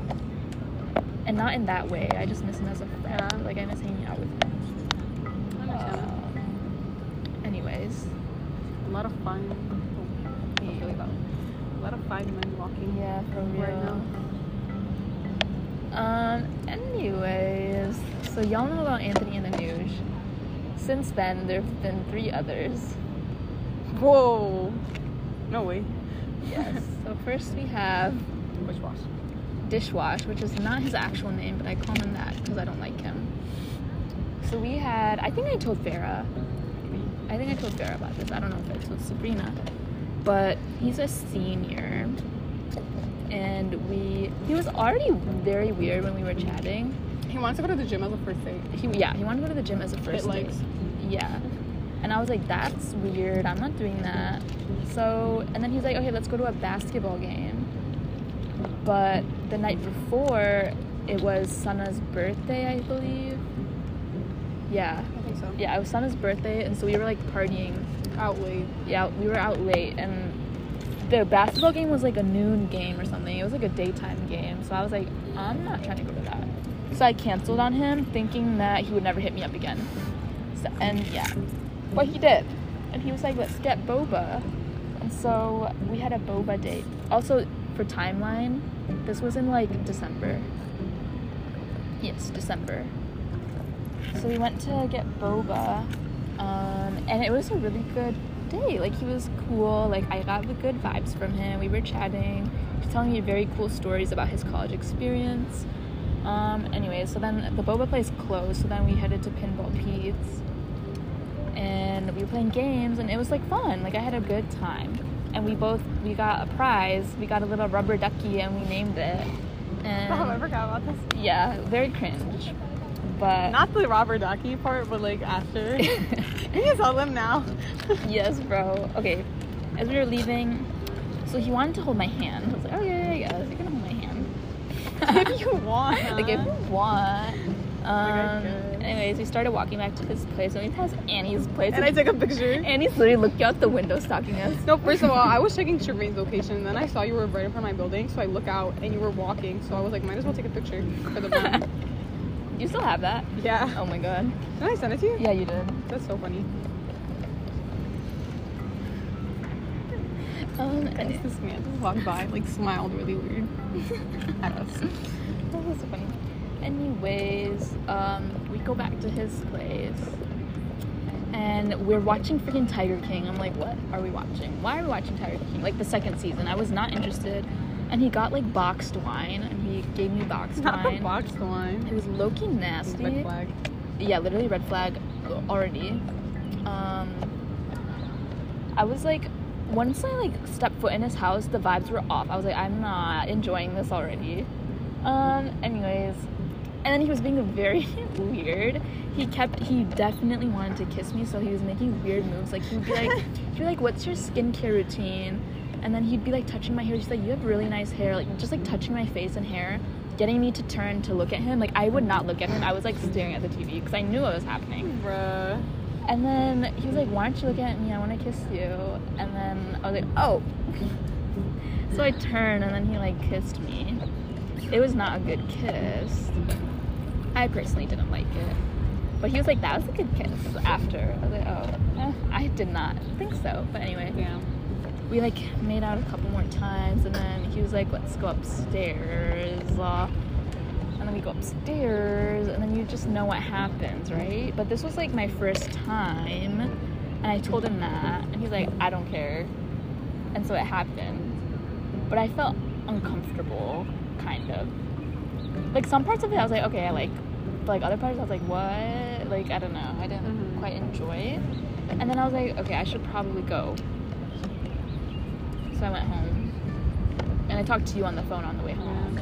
and not in that way. I just miss him as a friend. Yeah. Like I miss hanging out with him. Anyways, A lot of fine. A lot of fine men walking. yeah, for real. Right now. Um. Anyways, so y'all know about Anthony and Anuj. Since then, there've been three others. Whoa. No way. Yes. so first we have Which wash? Dishwash, which is not his actual name, but I call him that because I don't like him. So we had, I think I told Farah. I think I told Farah about this. I don't know if I told Sabrina, but he's a senior, and we he was already very weird when we were chatting. He wants to go to the gym as a first date. He yeah, he wanted to go to the gym as a first Fit date. legs. Yeah. And I was like, that's weird. I'm not doing that. So, and then he's like, okay, let's go to a basketball game. But the night before, it was Sana's birthday, I believe. Yeah. I think so. Yeah, it was Sana's birthday, and so we were like partying. Out late. Yeah, we were out late, and the basketball game was like a noon game or something. It was like a daytime game. So I was like, I'm not trying to go to that. So I canceled on him, thinking that he would never hit me up again. So, and yeah, but he did. And he was like, let's get boba. And so we had a boba date. Also, for timeline, this was in like December. Yes, December. So we went to get boba, um, and it was a really good day. Like he was cool. Like I got the good vibes from him. We were chatting. He was telling me very cool stories about his college experience. Um, anyway, so then the boba place closed. So then we headed to Pinball Pete's, and we were playing games, and it was like fun. Like I had a good time, and we both we got a prize. We got a little rubber ducky, and we named it. And Oh, I forgot about this. yeah, very cringe. But Not the Robert Ducky part, but like after. you can tell them now. yes, bro. Okay, as we were leaving, so he wanted to hold my hand. I was like, oh yeah, yeah, yeah, you can hold my hand. if you want. like if you want. I Um. could. anyways, we started walking back to his place, and we passed Annie's place. And I took a picture. Annie's literally looking out the window, stalking us. No, first of all, I was checking Shireen's location, and then I saw you were right in front of my building, so I look out and you were walking, so I was like, might as well take a picture for the. You still have that? yeah. Oh my god. Did I send it to you? Yeah, you did. That's so funny. Um. And this man just walked by, like smiled really weird at us. That was so funny. Anyways, um, we go back to his place, and we're watching freaking Tiger King. I'm like, what are we watching? Why are we watching Tiger King? Like the second season. I was not interested, and he got like boxed wine, and he gave me boxed Not wine. boxed wine. It was low key nasty. Red flag. Yeah, literally red flag already. Um, I was like, once I like stepped foot in his house, the vibes were off. I was like, I'm not enjoying this already. Um, anyways, and then he was being very weird. He kept, he definitely wanted to kiss me, so he was making weird moves. Like he would be like, he'd be like, "What's your skincare routine?" And then he'd be like touching my hair. He's like, "You have really nice hair." Like just like touching my face and hair, getting me to turn to look at him. Like I would not look at him. I was like staring at the TV because I knew what was happening. Bruh. And then he was like, Why don't you look at me? I want to kiss you. And then I was like, Oh. so I turned and then he like kissed me. It was not a good kiss. I personally didn't like it. But he was like, That was a good kiss after. I was like, Oh. eh, I did not think so. But anyway, Damn. We like made out a couple more times and then he was like, Let's go upstairs. Uh, and then we go upstairs and then you just know what happens right but this was like my first time and i told him that and he's like i don't care and so it happened but i felt uncomfortable, kind of. Like some parts of it, I was like, okay, I like. But like other parts, I was like, what? Like I don't know, I didn't Mhm. quite enjoy it. And then I was like, okay, I should probably go. So I went home, and I talked to you on the phone on the way home.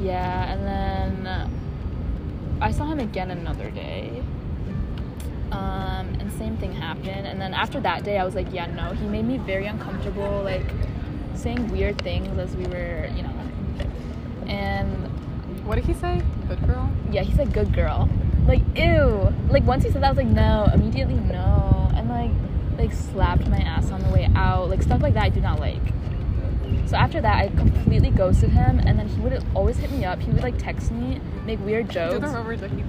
Yeah, and then uh, I saw him again another day. Um, and same thing happened. And then after that day, I was like, yeah, no. He made me very uncomfortable, like saying weird things as we were, you know. And What did he say? Good girl. yeah, he said good girl. Like ew. Like once he said that, I was like no. Immediately no. And like like slapped my ass on the way out. Like stuff like that, I do not like. So after that, I completely ghosted him, and then he would always hit me up. He would like text me, make weird jokes. the rubber ducky.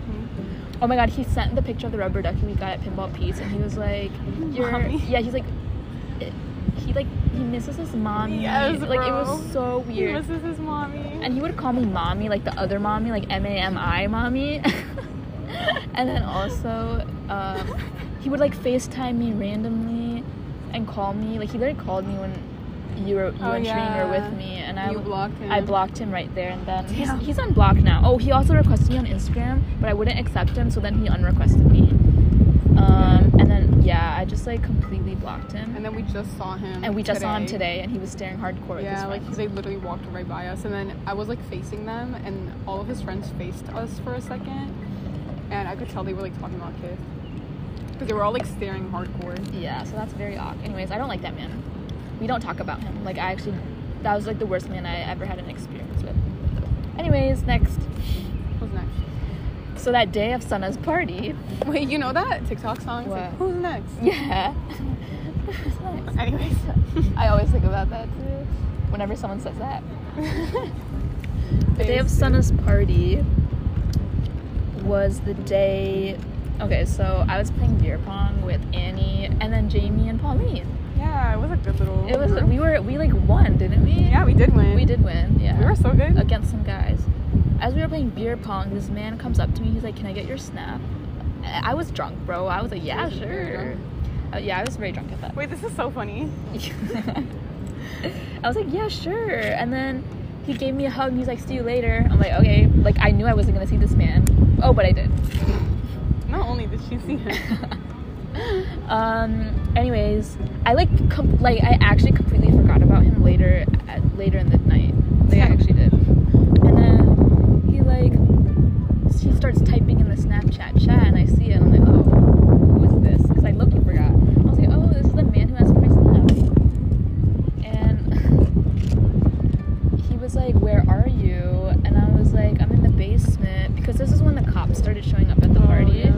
Oh my god, he sent the picture of the rubber ducky we got at Pinball Pete's, and he was like, "You're Mommy. yeah." He's like, he like he misses his mommy. Yes, like it was bro. so He weird. misses his mommy. and he would call me mommy, like the other mommy, like M A M I mommy. and then also, um, he would like FaceTime me randomly and call me. Like he literally called me when you were you Oh, and Shireen were with me, and I You blocked him. I blocked him right there and then. He's, he's unblocked now. Oh, he also requested me on Instagram, but I wouldn't accept him, so then he unrequested me. Um, and then yeah, I just like completely blocked him. And then we just saw him. And we just saw him today, and he was staring hardcore at Yeah, like friends. they literally walked right by us, and then I was like facing them, and all of his friends faced us for a second, and I could tell they were like talking about kids because they were all like staring hardcore. Yeah, so that's very odd. Anyways, I don't like that man. We don't talk about him. Like I actually, that was like the worst man I ever had an experience with. Anyways, next. Who's next? So that day of Sana's party. Wait, you know that TikTok song? Like? Who's next? Yeah. Who's next? Anyways, I always think about that too. Whenever someone says that. The day of Sana's party was the day. Okay, so I was playing beer pong with Annie and then Jamie and Pauline. Yeah, it was a good little. It was group. we were we like won, didn't we? Yeah, we did win. We did win. Yeah. We were so good. against some guys. As we were playing beer pong, this man comes up to me. He's like, "Can I get your snap?" I was drunk, bro. I was like, "Yeah, sure." Uh, yeah, I was very drunk at that. Wait, this is so funny. I was like, "Yeah, sure." And then he gave me a hug. and He's like, "See you later." I'm like, "Okay." Like I knew I wasn't gonna see this man. Oh, but I did. Not only did she see him, um. Anyways, I like com- like I actually completely forgot about him later at, later in the night. Like I actually did. And then he like he starts typing in the Snapchat chat, and I see it. And I'm like, oh, who is this? Because I looked and forgot. I was like, oh, this is the man who asked for my snap. And he was like, where are you? And I was like, I'm in the basement because this is when the cops started showing up at the Oh, party. yeah.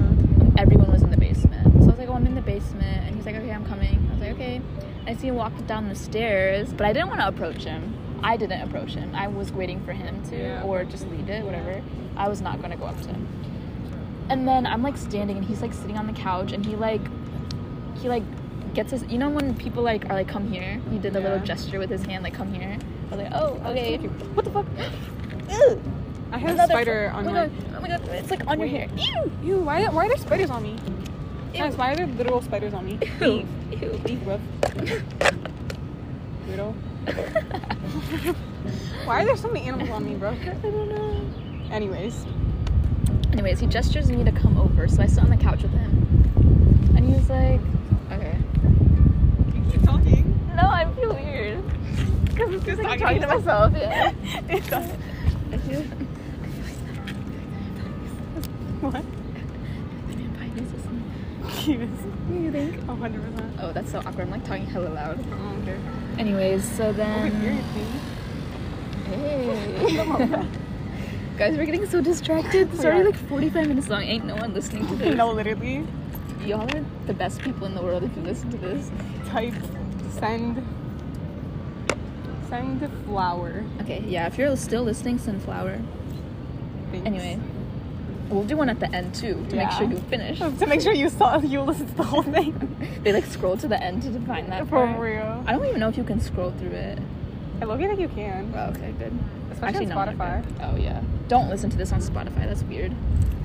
Everyone was in the basement. So I was like, oh, I'm in the basement. And he's like, okay, I'm coming. I was like, okay. I see him walk down the stairs, but I didn't want to approach him. I didn't approach him. I was waiting for him to, Yeah. or just leave it, whatever. I was not going to go up to him. And then I'm like standing, and he's like sitting on the couch, and he like, he like gets his. You know when people like are like, come here. He did the little gesture with his hand, like, come here. I was like, oh, okay. What the fuck? Ew. I had a Another spider fu- on oh my. god! Oh my god! It's like on your hair. Ew! Ew, why, why are there spiders on me? Ew. Guys, why are there literal spiders on me? Ew. Leave. Ew. Leave, bruv. Weirdo. Why are there so many animals on me, bro? I don't know. Anyways. Anyways, he gestures me to come over, so I sit on the couch with him. And he was like, okay. You keep talking. No, I feel weird. Because it's just like talking talking to to myself, yeah. It's not- I feel what? Yes. You think? 100%. Oh, that's so awkward. I'm like talking hella loud. Oh, I don't. Anyways, so oh, Over here, then. Hey. Guys, we're getting so distracted. It's already like 45 minutes long. Ain't no one listening to this. no, literally. Y'all are the best people in the world if you listen to this. Type send. Send flower. Okay, yeah, if you're still listening, Sunflower. Thanks. Anyway, we'll do one at the end too to make sure you finish. To make sure you saw, you listened to the whole thing. they like scroll to the end to find that For part. real. I don't even know if you can scroll through it. I love you think you can. Oh, okay, good. Especially no, on Spotify. good. Oh yeah. Don't listen to this on Spotify. That's weird.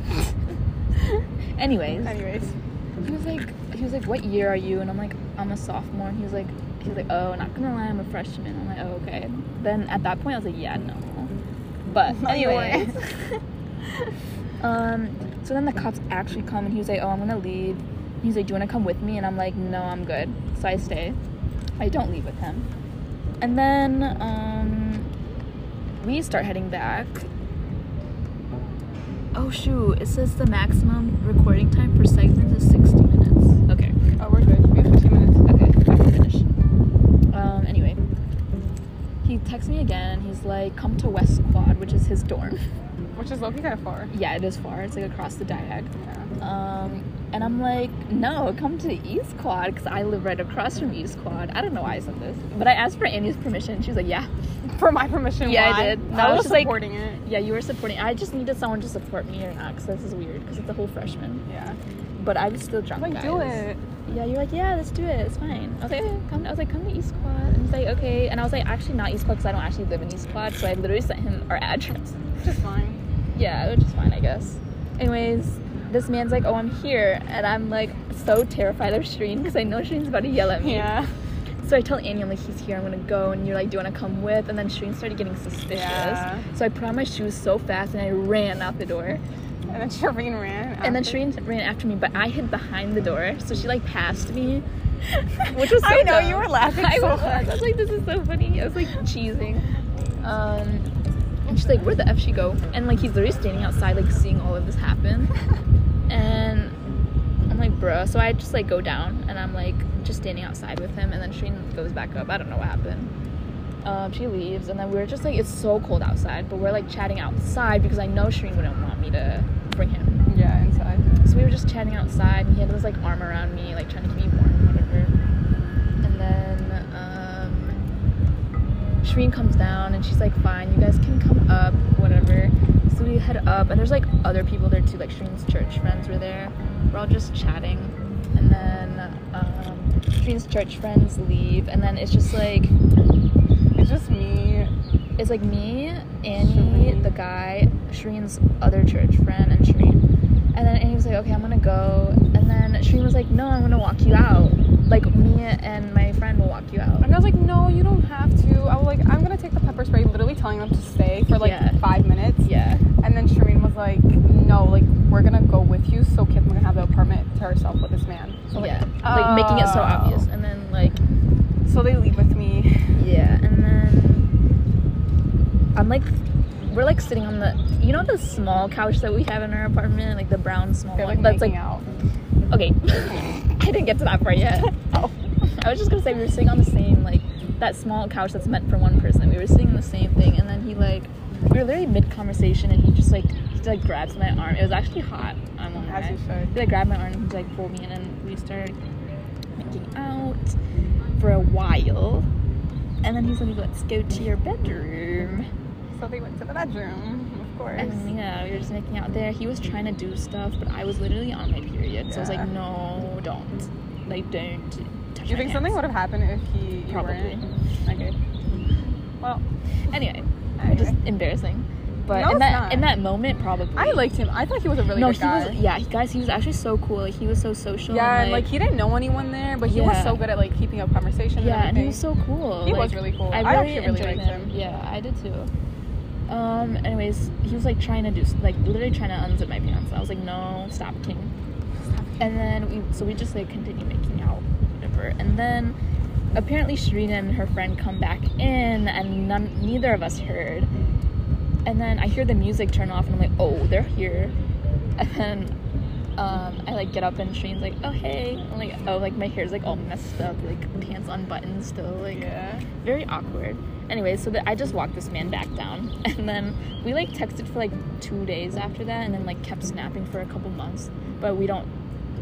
Anyways, Anyways. he was like he was like what year are you and i'm like i'm a sophomore and he was like he was like oh not gonna lie i'm a freshman i'm like oh okay then at that point i was like yeah no but No, you anyway um so then the cops actually come and he was like oh i'm gonna leave. He's like do you want to come with me? And i'm like no i'm good. So i stay. I don't leave with him. And then um we start heading back. Oh shoot. It says the maximum recording time per segment is 60 minutes. Okay. Oh, we're good. We have 15 minutes. okay i can finish. Um anyway. He texts me again and he's like come to west quad which is his dorm Which is low-key kind of far. yeah it is far it's like across the diag Yeah. um and i'm like no come to the east quad because i live right across from east quad i don't know why i said this but i asked for annie's permission she was like yeah For my permission, Yeah, I why? did. I That was just like- supporting it. yeah you were supporting i just needed someone to support me or not because this is weird because it's a whole freshman Yeah. but i was still drunk Like, guys. do it. Yeah, you're like, yeah, let's do it. It's fine. I was like, okay, come. I was like, come to East Quad. And he's like, okay. And I was like, actually not East Quad because I don't actually live in East Quad. So I literally sent him our address. Which is fine. Yeah, which is fine, I guess. Anyways, this man's like, oh, I'm here, and I'm like so terrified of Shireen because I know Shireen's about to yell at me. Yeah. So I tell Annie, I'm like, he's here. I'm gonna go. And you're like, do you want to come with? And then Shireen started getting suspicious. Yeah. So I put on my shoes so fast and I ran out the door. And then Shireen ran. And then. Shireen ran after me, but I hid behind the door, so she like passed me, which was so I know dumb. you were laughing I so was, hard. I was like, this is so funny. I was like cheesing. Um, and she's like, where the f she go? And like he's literally standing outside, like seeing all of this happen. and I'm like, bruh. So I just like go down, and I'm like just standing outside with him, and then Shireen goes back up. I don't know what happened. Um, she leaves, and then we're just like, it's so cold outside, but we're like chatting outside because I know Shireen wouldn't want me to bring him. Yeah, inside. So we were just chatting outside, and he had his like arm around me, like trying to keep me warm, whatever. And then Shireen comes down, and she's like, "Fine, you guys can come up, whatever." So we head up, and there's like other people there too, like Shireen's church friends were there. We're all just chatting, and then um, Shireen's church friends leave, and then it's just like It's just me. it's like me, Annie, Shireen. the guy, Shireen's other church friend, and Shireen. And then he was like, okay, I'm gonna go. And then Shireen was like, no, I'm gonna walk you out. Like, me and my friend will walk you out. And I was like, no, you don't have to. I was like, I'm gonna take the pepper spray, literally telling them to stay for like Yeah. five minutes. Yeah. And then Shireen was like, no, like we're gonna go with you, so Kit's gonna have the apartment to herself with this man. So like, yeah. Like, making it so oh. obvious. And then, like, So they leave with me. yeah. And then I'm like, we're like sitting on the, you know, the small couch that we have in our apartment? Like the brown small They're one? like That's like, out. okay. I didn't get to that part yet. Oh. I was just gonna say we were sitting on the same like that small couch that's meant for one person. We were sitting in the same thing, and then he like we were literally mid conversation, and he just like he like grabs my arm. It was actually hot. I won't As should. He like grabbed my arm and he like pulled me, in, and we started making out for a while. And then he's like, "Let's go to your bedroom." So they went to the bedroom, of course. And yeah, we were just making out there. He was trying to do stuff, but I was literally on my period, so I was like, "No, don't, like, don't." Touch Do you think something would have happened if he Probably. weren't? Okay. Well, Anyway, Anyway. just embarrassing. But No, in that not. in that moment, probably. I liked him. I thought he was a really no, good he guy. was. Yeah, guys, he was actually so cool. Like he was so social. yeah, and like, like he didn't know anyone there, but he was so good at like keeping up conversation. yeah, and and he was so cool. He like, was really cool. I I actually really liked him. him. Yeah, I did too. Um. Anyways, he was like trying to do like literally trying to unzip my pants. I was like, no, stop, King. And then we so we just like continue making out, whatever. And then apparently Shireen and her friend come back in, and none neither of us heard. And then I hear the music turn off, and I'm like, oh, they're here. And then um, I like get up, and Shireen's like, oh hey. I'm like, oh, like my hair's like all messed up, like pants unbuttoned still, like Yeah. very awkward. Anyway, so that I just walked this man back down, and then we like texted for like two days after that, and then like kept snapping for a couple months, but we don't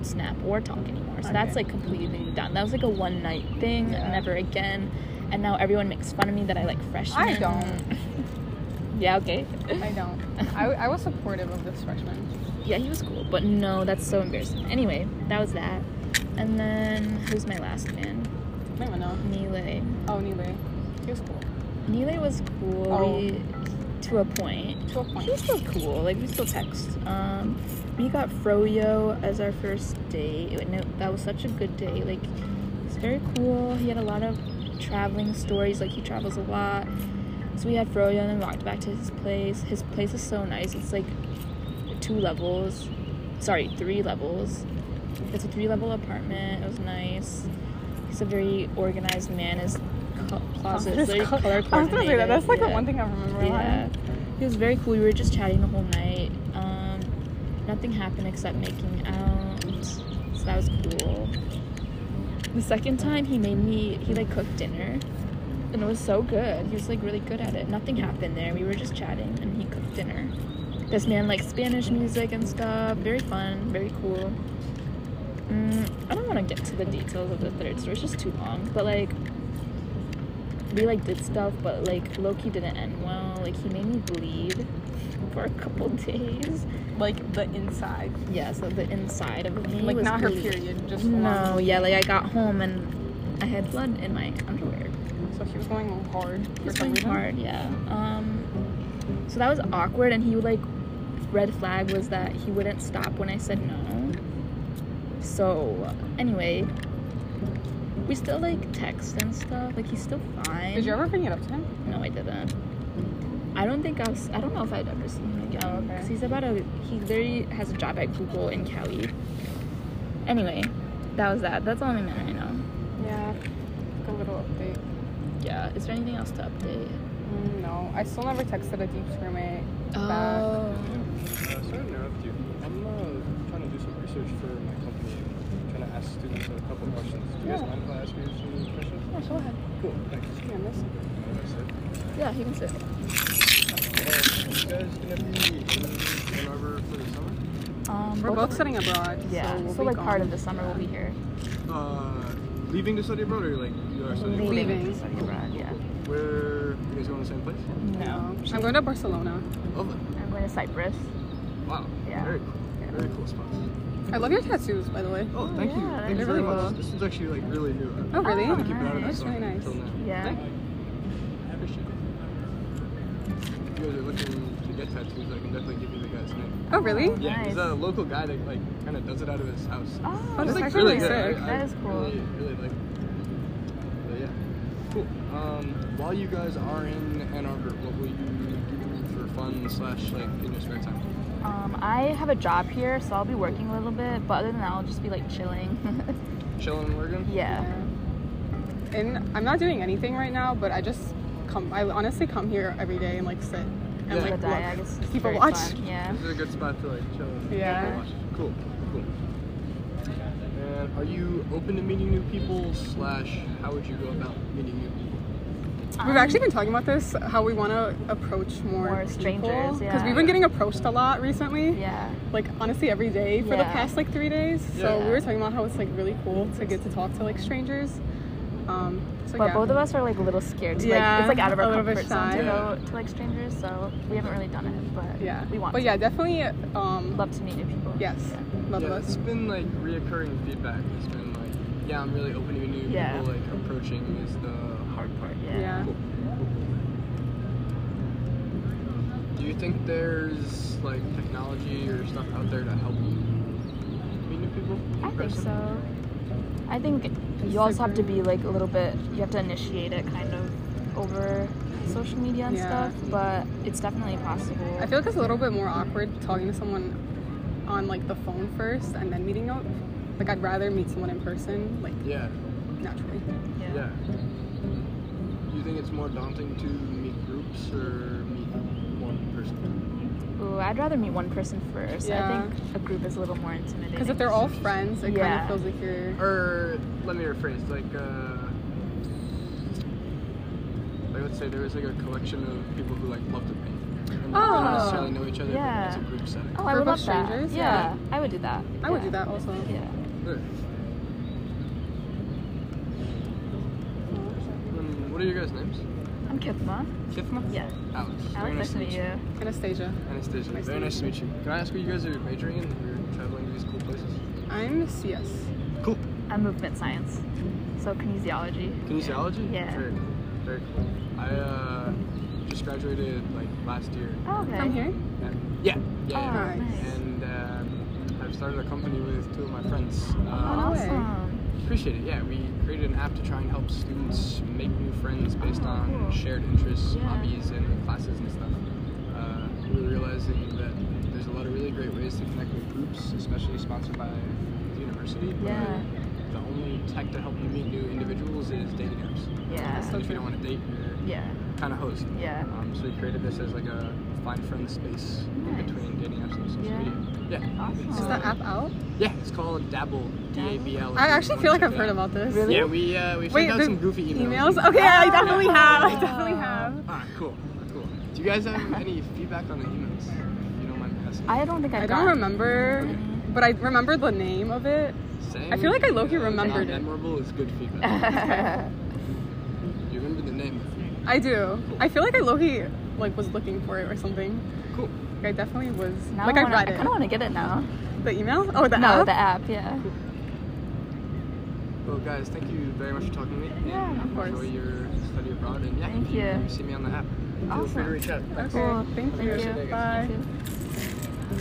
snap or talk anymore. So that's like completely done. That was like a one night thing, Yeah. never again. And now everyone makes fun of me that I like freshmen. I don't. yeah, okay. I don't. I, I was supportive of this freshman. yeah, he was cool, but no, that's so embarrassing. Anyway, that was that. And then who's my last man? I don't know. Nile. Oh, Nile. He was cool. Nile was cool. Oh. We to a point. To a point. She was still cool. Like we still text. Um, we got Froyo as our first date, and it, that was such a good day. Like it's very cool. He had a lot of traveling stories. Like he travels a lot. So we had Froyo and then walked back to his place. His place is so nice. It's like two levels. Sorry, three levels. It's a three level apartment. It was nice. He's a very organized man. His co- closet is very color I was gonna say that. That's like the one thing I remember. Yeah. He was very cool. We were just chatting the whole night. Um, nothing happened except making out. So that was cool. The second time he made me, he like cooked dinner. And it was so good. He was like really good at it. Nothing happened there. We were just chatting and he cooked dinner. This man likes Spanish music and stuff. Very fun, very cool. Mm, I don't want to get to the details of the third story. It's just too long. But like, we like did stuff, but like low-key didn't end well. Like he made me bleed for a couple days. Like the inside, Yeah, so the inside of me like not her period, just No, along. yeah, like I got home and I had blood in my underwear. So he was going hard He was going reason. hard, yeah. Um, so that was awkward, and he would like red flag was that he wouldn't stop when I said no. So anyway, we still like text and stuff. Like he's still fine. Did you ever bring it up to him? No, I didn't. I don't think I was. I don't know if I'd ever seen him again. Oh, okay. 'cause he's about a. He literally has a job at Google in Cali. Anyway, that was that. That's all my man right now. Yeah. Like a little update. Yeah. Is there anything else to update? Mm, no, I still never texted a deep roommate back. Oh. Uh, sorry to interrupt you. I'm uh, trying to do some research for my company. I'm trying to ask students a couple questions. Do you guys mind if I ask you some questions? Yeah, go ahead. Cool, thanks. Yeah, I miss- That's. Yeah, he can sit. Uh, you guys gonna be in Ann Arbor for the summer? Um, We're both studying abroad. Yeah. So, we'll So, be like part of the summer we'll be here. Uh, leaving to study abroad or like you are studying abroad? Leaving. to study abroad. Yeah. Where, you guys going to the same place? No. I'm going to Barcelona. Lovely. I'm going to Cyprus. Wow. Yeah. Very cool. Very cool spots. I love your tattoos, by the way. Oh, thank you. yeah, Thank you very really much. cool. This is actually like really new. I've Oh, been really? trying to keep it out of the nice. That's really nice. until now. Yeah. Thank you. I appreciate it. If you guys are looking to get tattoos, I can definitely give you the guy's name. Oh, really? Yeah, Nice. he's a local guy that like kind of does it out of his house. Oh, Oh, that's like actually really really good. sick. I, That I is cool. Really, really like. But yeah, cool. Um, while you guys are in Ann Arbor, what will you do for fun slash like in your spare time? Um, I have a job here, so I'll be working a little bit. But other than that, I'll just be like chilling. Chilling and working. yeah. And I'm not doing anything right now, but I just come. I honestly come here every day and like sit and Yeah. The like look. diag is People very watch. fun, Yeah. This is a good spot to like chill. and Yeah. watch. Cool. Cool. And are you open to meeting new people? Slash, how would you go about meeting new people? We've actually been talking about this, how we want to approach more, More strangers, Because yeah. we've been getting approached a lot recently. Yeah. Like honestly, every day for the past like three days. Yeah. So we were talking about how it's like really cool to get to talk to like strangers. Um, so But yeah. both of us are like a little scared. To, Yeah, like, it's like out of our comfort zone shy. to Yeah. go to like strangers, so we haven't really done it. But Yeah. we want. But to. yeah, definitely. Um, love to meet new people. Yes. Yeah. Both yeah, of it's us. been like reoccurring feedback. It's been like, yeah, I'm really open to new Yeah. people. Like approaching is the hard part. Yeah. Yeah. Cool. Do you think there's like technology or stuff out there to help you meet new people? I think so. I think you also have to be like a little bit. You have to initiate it kind of over social media and Yeah. stuff. But it's definitely possible. I feel like it's a little bit more awkward talking to someone on like the phone first and then meeting up. Like I'd rather meet someone in person, like Yeah. naturally. Yeah. Do you think it's more daunting to meet groups or meet one person? Ooh, I'd rather meet one person first. Yeah. I think a group is a little more intimidating. Because if they're all friends, it Yeah. kind of feels like you're. Or let me rephrase, like, uh, like let's say there was like a collection of people who like love to paint, and they Oh. don't necessarily know each other, Yeah. but it's a group setting. oh, I Group would of love that. strangers? Yeah, Yeah. I would do that. I would do that also. Yeah. Good. Um, what are your guys' names? I'm Kithma. Kithma? Yeah. Alex. Very Alex, nice to meet you. Anastasia. Anastasia. Nice Very to nice to meet meet you. Can I ask what you guys are majoring in? You're traveling to these cool places. I'm CS. Cool. I'm movement science, so kinesiology. Kinesiology? Yeah. Very cool. Very cool. I uh, just just graduated like last year. Oh, okay. From here? And, yeah, yeah. Oh, yeah. nice. And um, I've started a company with two of my friends. Uh, no way. awesome. Appreciate it. Yeah, we created an app to try and help students make new friends based Oh, on cool. shared interests, Yeah. hobbies, and classes and stuff. Uh, we're realizing that there's a lot of really great ways to connect with groups, especially sponsored by the university. but Yeah. The only tech to help you meet new individuals is dating apps. Yeah. And if you don't want to date, you're Yeah. Kind of host. Yeah. Um, so we created this as like a find friends space in between dating apps and social Yeah. media. Yeah. Awesome. It's, Is that app out? Yeah, it's called Dabble. D A B L. I actually feel like I've heard about this. Really? Yeah, we uh, we sent Wait, out some goofy emails. Emails? Okay, I definitely have. I Oh. definitely have. Ah, cool, cool. Do you guys have any feedback on the emails? If you don't mind asking. I don't think I, I got don't remember, any. but I remember the name of it. Saying I feel like I low-key remembered it. Memorable is good feedback. you remember the name? I do. I feel like I low-key like was looking for it or something. Cool. Like, I definitely was. Now like I, I, wanna, read I it. kind of want to get it now. The email? Oh, the no, app. the app. Yeah. Well, guys, thank you very much for talking to me. Yeah, and of course. Enjoy your study abroad, and yeah, Thank if you, you. see me on the app. Feel free Awesome. to reach out. Thanks. Okay, Cool. thank Have a you. good rest of the day, guys. Bye. Thank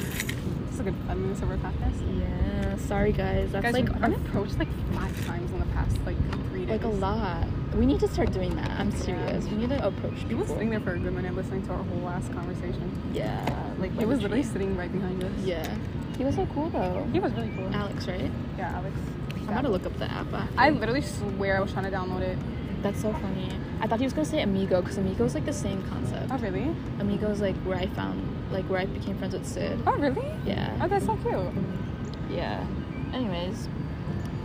This is a good five minutes of our podcast. Yeah. Sorry, guys. That's Guys, like we've our, been approached like five times in the past like three days. like a lot. We need to start doing that. I'm serious. Yeah. We need to approach people. He was sitting there for a good minute listening to our whole last conversation. Yeah. Like He was literally sitting right behind us. Yeah. He was so cool though. He was really cool. Alex, right? Yeah, Alex. I'm gonna look up the app. After. I literally swear I was trying to download it. That's so funny. I thought he was gonna say Amigo because Amigo is like the same concept. Oh really? Amigo is like where I found, like where I became friends with Sid. Oh really? Yeah. Oh, that's so cute. Yeah. Anyways,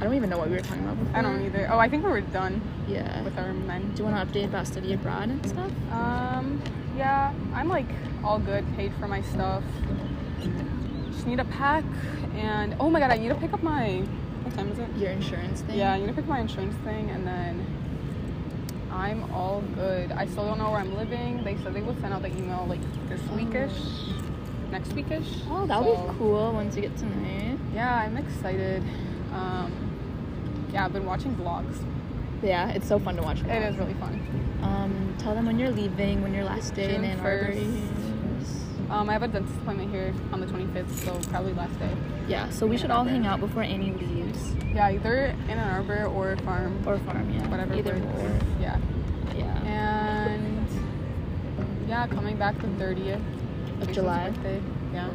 I don't even know what we were talking about before. I don't either. Oh, I think we were done Yeah. with our men. Do you want to update about study abroad and stuff? Um, yeah, I'm like all good, paid for my stuff. Just need to pack and oh my god, I need to pick up my. What time is it? Your insurance thing? Yeah, I need to pick my insurance thing and then I'm all good. I still don't know where I'm living. They said they will send out the email like this weekish, next weekish. Oh, that would So, be cool once you get to know. Yeah, I'm excited. Um, yeah, I've been watching vlogs. Yeah, it's so fun to watch. It is really fun. Um, tell them when you're leaving, when your last day in Ann Arbor Um, I have a dentist appointment here on the 25th, so probably last day. Yeah, so we should all hang out before Annie leaves. Yeah, either in Ann Arbor or farm, Or farm, yeah. whatever. Either or. Yeah. Yeah. And yeah, coming back the 30th Of Jason's July. Birthday. Yeah.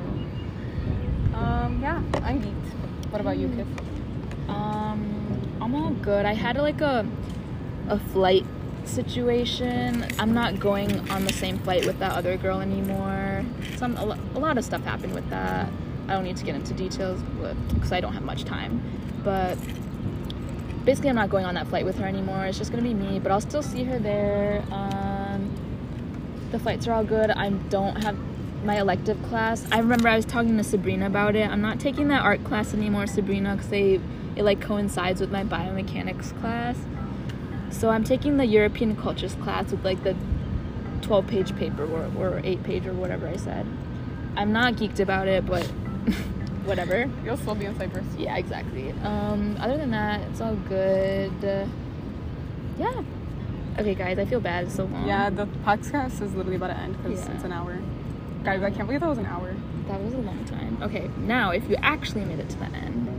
Um, yeah, I'm geeked. What about you, Kif? Um, I'm all good. I had like a a flight situation. I'm not going on the same flight with that other girl anymore. Some a, a lot of stuff happened with that. I don't need to get into details because I don't have much time. But basically, I'm not going on that flight with her anymore. It's just gonna be me. But I'll still see her there. Um, the flights are all good. I don't have my elective class. I remember I was talking to Sabrina about it. I'm not taking that art class anymore, Sabrina, because they it like coincides with my biomechanics class. So I'm taking the European cultures class with like the 12 page paper or, or 8 page or whatever I said. I'm not geeked about it, but whatever. You'll still be in Cyprus. Yeah, exactly. Um, other than that, it's all good. Uh, yeah. Okay, guys, I feel bad. It's so long. Yeah, the podcast is literally about to end because Yeah. it's an hour. Guys, I can't believe that was an hour. That was a long time. Okay, now if you actually made it to the end,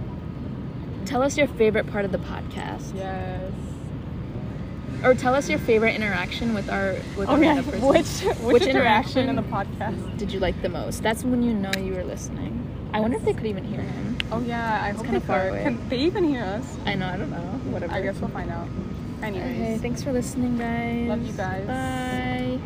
tell us your favorite part of the podcast, Yes. or tell us your favorite interaction with our with person. Which which, Which interaction in the podcast? did you like the most? That's when you know you were listening. I wonder if they could even hear him. Oh yeah, I hope kinda they far could. away. Can they even hear us? I know. I don't know. Whatever. I guess we'll find out. Anyways. Okay. Thanks for listening, guys. Love you guys. Bye.